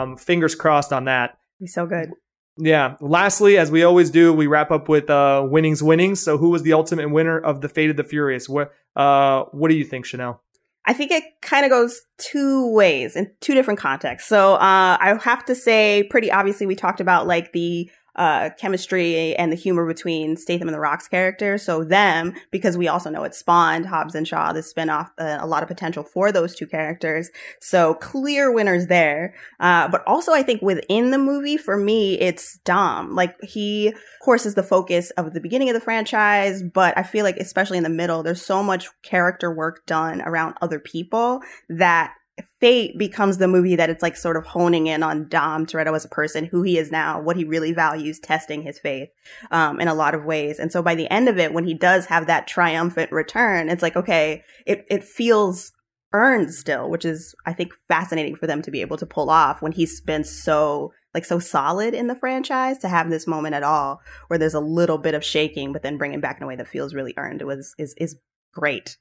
um, fingers crossed on that. Be so good. Yeah. Lastly, as we always do, we wrap up with uh winnings winnings. So who was the ultimate winner of the Fate of the Furious? What uh what do you think, Chanelle? I think it kind of goes two ways in two different contexts. So uh, I have to say, pretty obviously, we talked about like the uh, chemistry and the humor between Statham and the Rock's characters. So them, because we also know it spawned Hobbs and Shaw, the spinoff, uh, a lot of potential for those two characters. So clear winners there. Uh, but also I think within the movie, for me, it's Dom. Like he, of course, is the focus of the beginning of the franchise, but I feel like especially in the middle, there's so much character work done around other people that Fate becomes the movie that it's like sort of honing in on Dom Toretto as a person, who he is now, what he really values, testing his faith um, in a lot of ways. And so by the end of it, when he does have that triumphant return, it's like, okay, it, it feels earned still, which is, I think, fascinating for them to be able to pull off when he's been so, like, so solid in the franchise to have this moment at all where there's a little bit of shaking, but then bringing back in a way that feels really earned. Was, is, is great.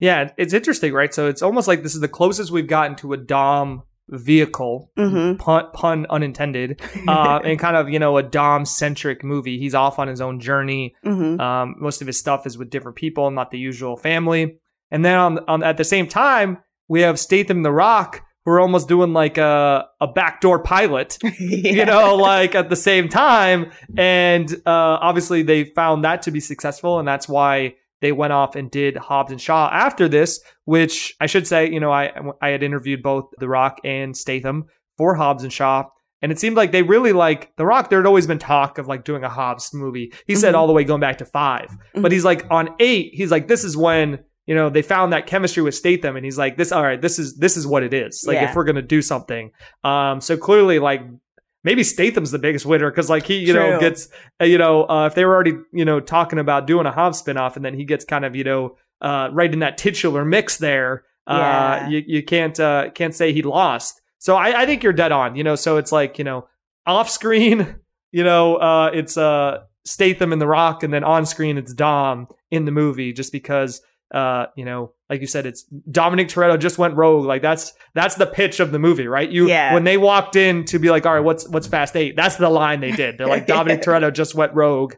Yeah, it's interesting, right? So it's almost like this is the closest we've gotten to a Dom vehicle, Mhm. pun, pun unintended, uh, and kind of you know a Dom centric movie. He's off on his own journey. Mhm. Um, most of his stuff is with different people, not the usual family. And then on, on at the same time, we have Statham the Rock. We're almost doing like a a backdoor pilot, you know, like at the same time. And uh, obviously, they found that to be successful, and that's why they went off and did Hobbs and Shaw after this. Which I should say, you know, I I had interviewed both The Rock and Statham for Hobbs and Shaw. And it seemed like they really like The Rock. There had always been talk of like doing a Hobbs movie. He said Mhm. all the way going back to 5 But he's like on eight, he's like, this is when, you know, they found that chemistry with Statham. And he's like, this, all right, this is, this is what it is. Like, Yeah. if we're going to do something. Um, so clearly, like, maybe Statham's the biggest winner because, like, he, you know, gets, uh, you know, uh, if they were already, you know, talking about doing a Hobbs spinoff and then he gets kind of, you know, uh, right in that titular mix there, uh, you, you can't, uh, can't say he lost. So I, I think you're dead on, you know, so it's like, you know, off screen, you know, uh, it's, uh, Statham and The Rock, and then on screen it's Dom in the movie, just because uh, you know, like you said, it's Dominic Toretto just went rogue. Like that's that's the pitch of the movie, right? You Yeah. when they walked in to be like, all right, what's what's Fast Eight? That's the line they did. They're like Dominic Toretto just went rogue.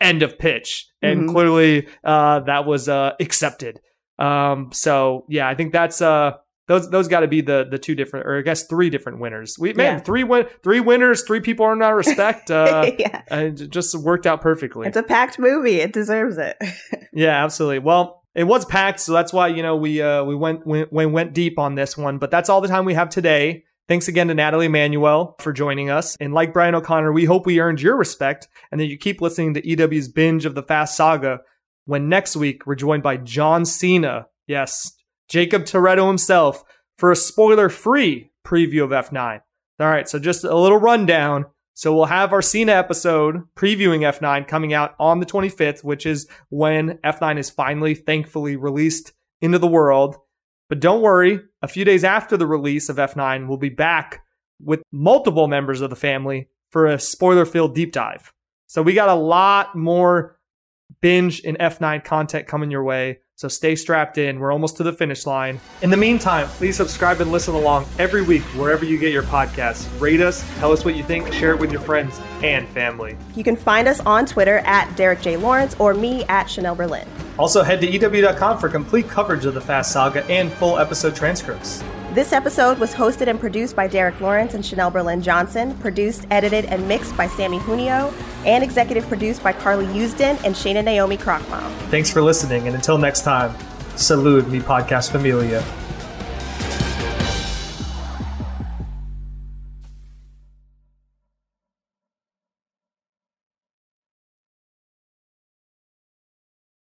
End of pitch, and Mhm. clearly uh, that was uh, accepted. Um, so yeah, I think that's uh those those got to be the the two different, or I guess three different winners. We man, Yeah. three win three winners, three people earned our respect. Uh, yeah. and it just worked out perfectly. It's a packed movie. It deserves it. Yeah, absolutely. Well, it was packed, so that's why you know we uh, we went went we went deep on this one. But that's all the time we have today. Thanks again to Nathalie Emmanuel for joining us. And like Brian O'Conner, we hope we earned your respect and that you keep listening to EW's binge of the Fast Saga. When next week we're joined by John Cena, yes, Jakob Toretto himself, for a spoiler-free preview of F9. All right, so just a little rundown. So we'll have our Cena episode previewing F9 coming out on the 25th, which is when F9 is finally, thankfully, released into the world. But don't worry, a few days after the release of F9, we'll be back with multiple members of the family for a spoiler filled deep dive. So we got a lot more binge and F9 content coming your way. So stay strapped in. We're almost to the finish line. In the meantime, please subscribe and listen along every week wherever you get your podcasts. Rate us, tell us what you think, share it with your friends and family. You can find us on Twitter at Derek J. Lawrence or me at Chanelle Berlin. Also, head to EW.com for complete coverage of the Fast Saga and full episode transcripts. This episode was hosted and produced by Derek Lawrence and Chanelle Berlin Johnson, produced, edited, and mixed by Samee Junio, and executive produced by Carly Usdin and Shana Naomi Krochmal. Thanks for listening, and until next time, salute me, podcast familia.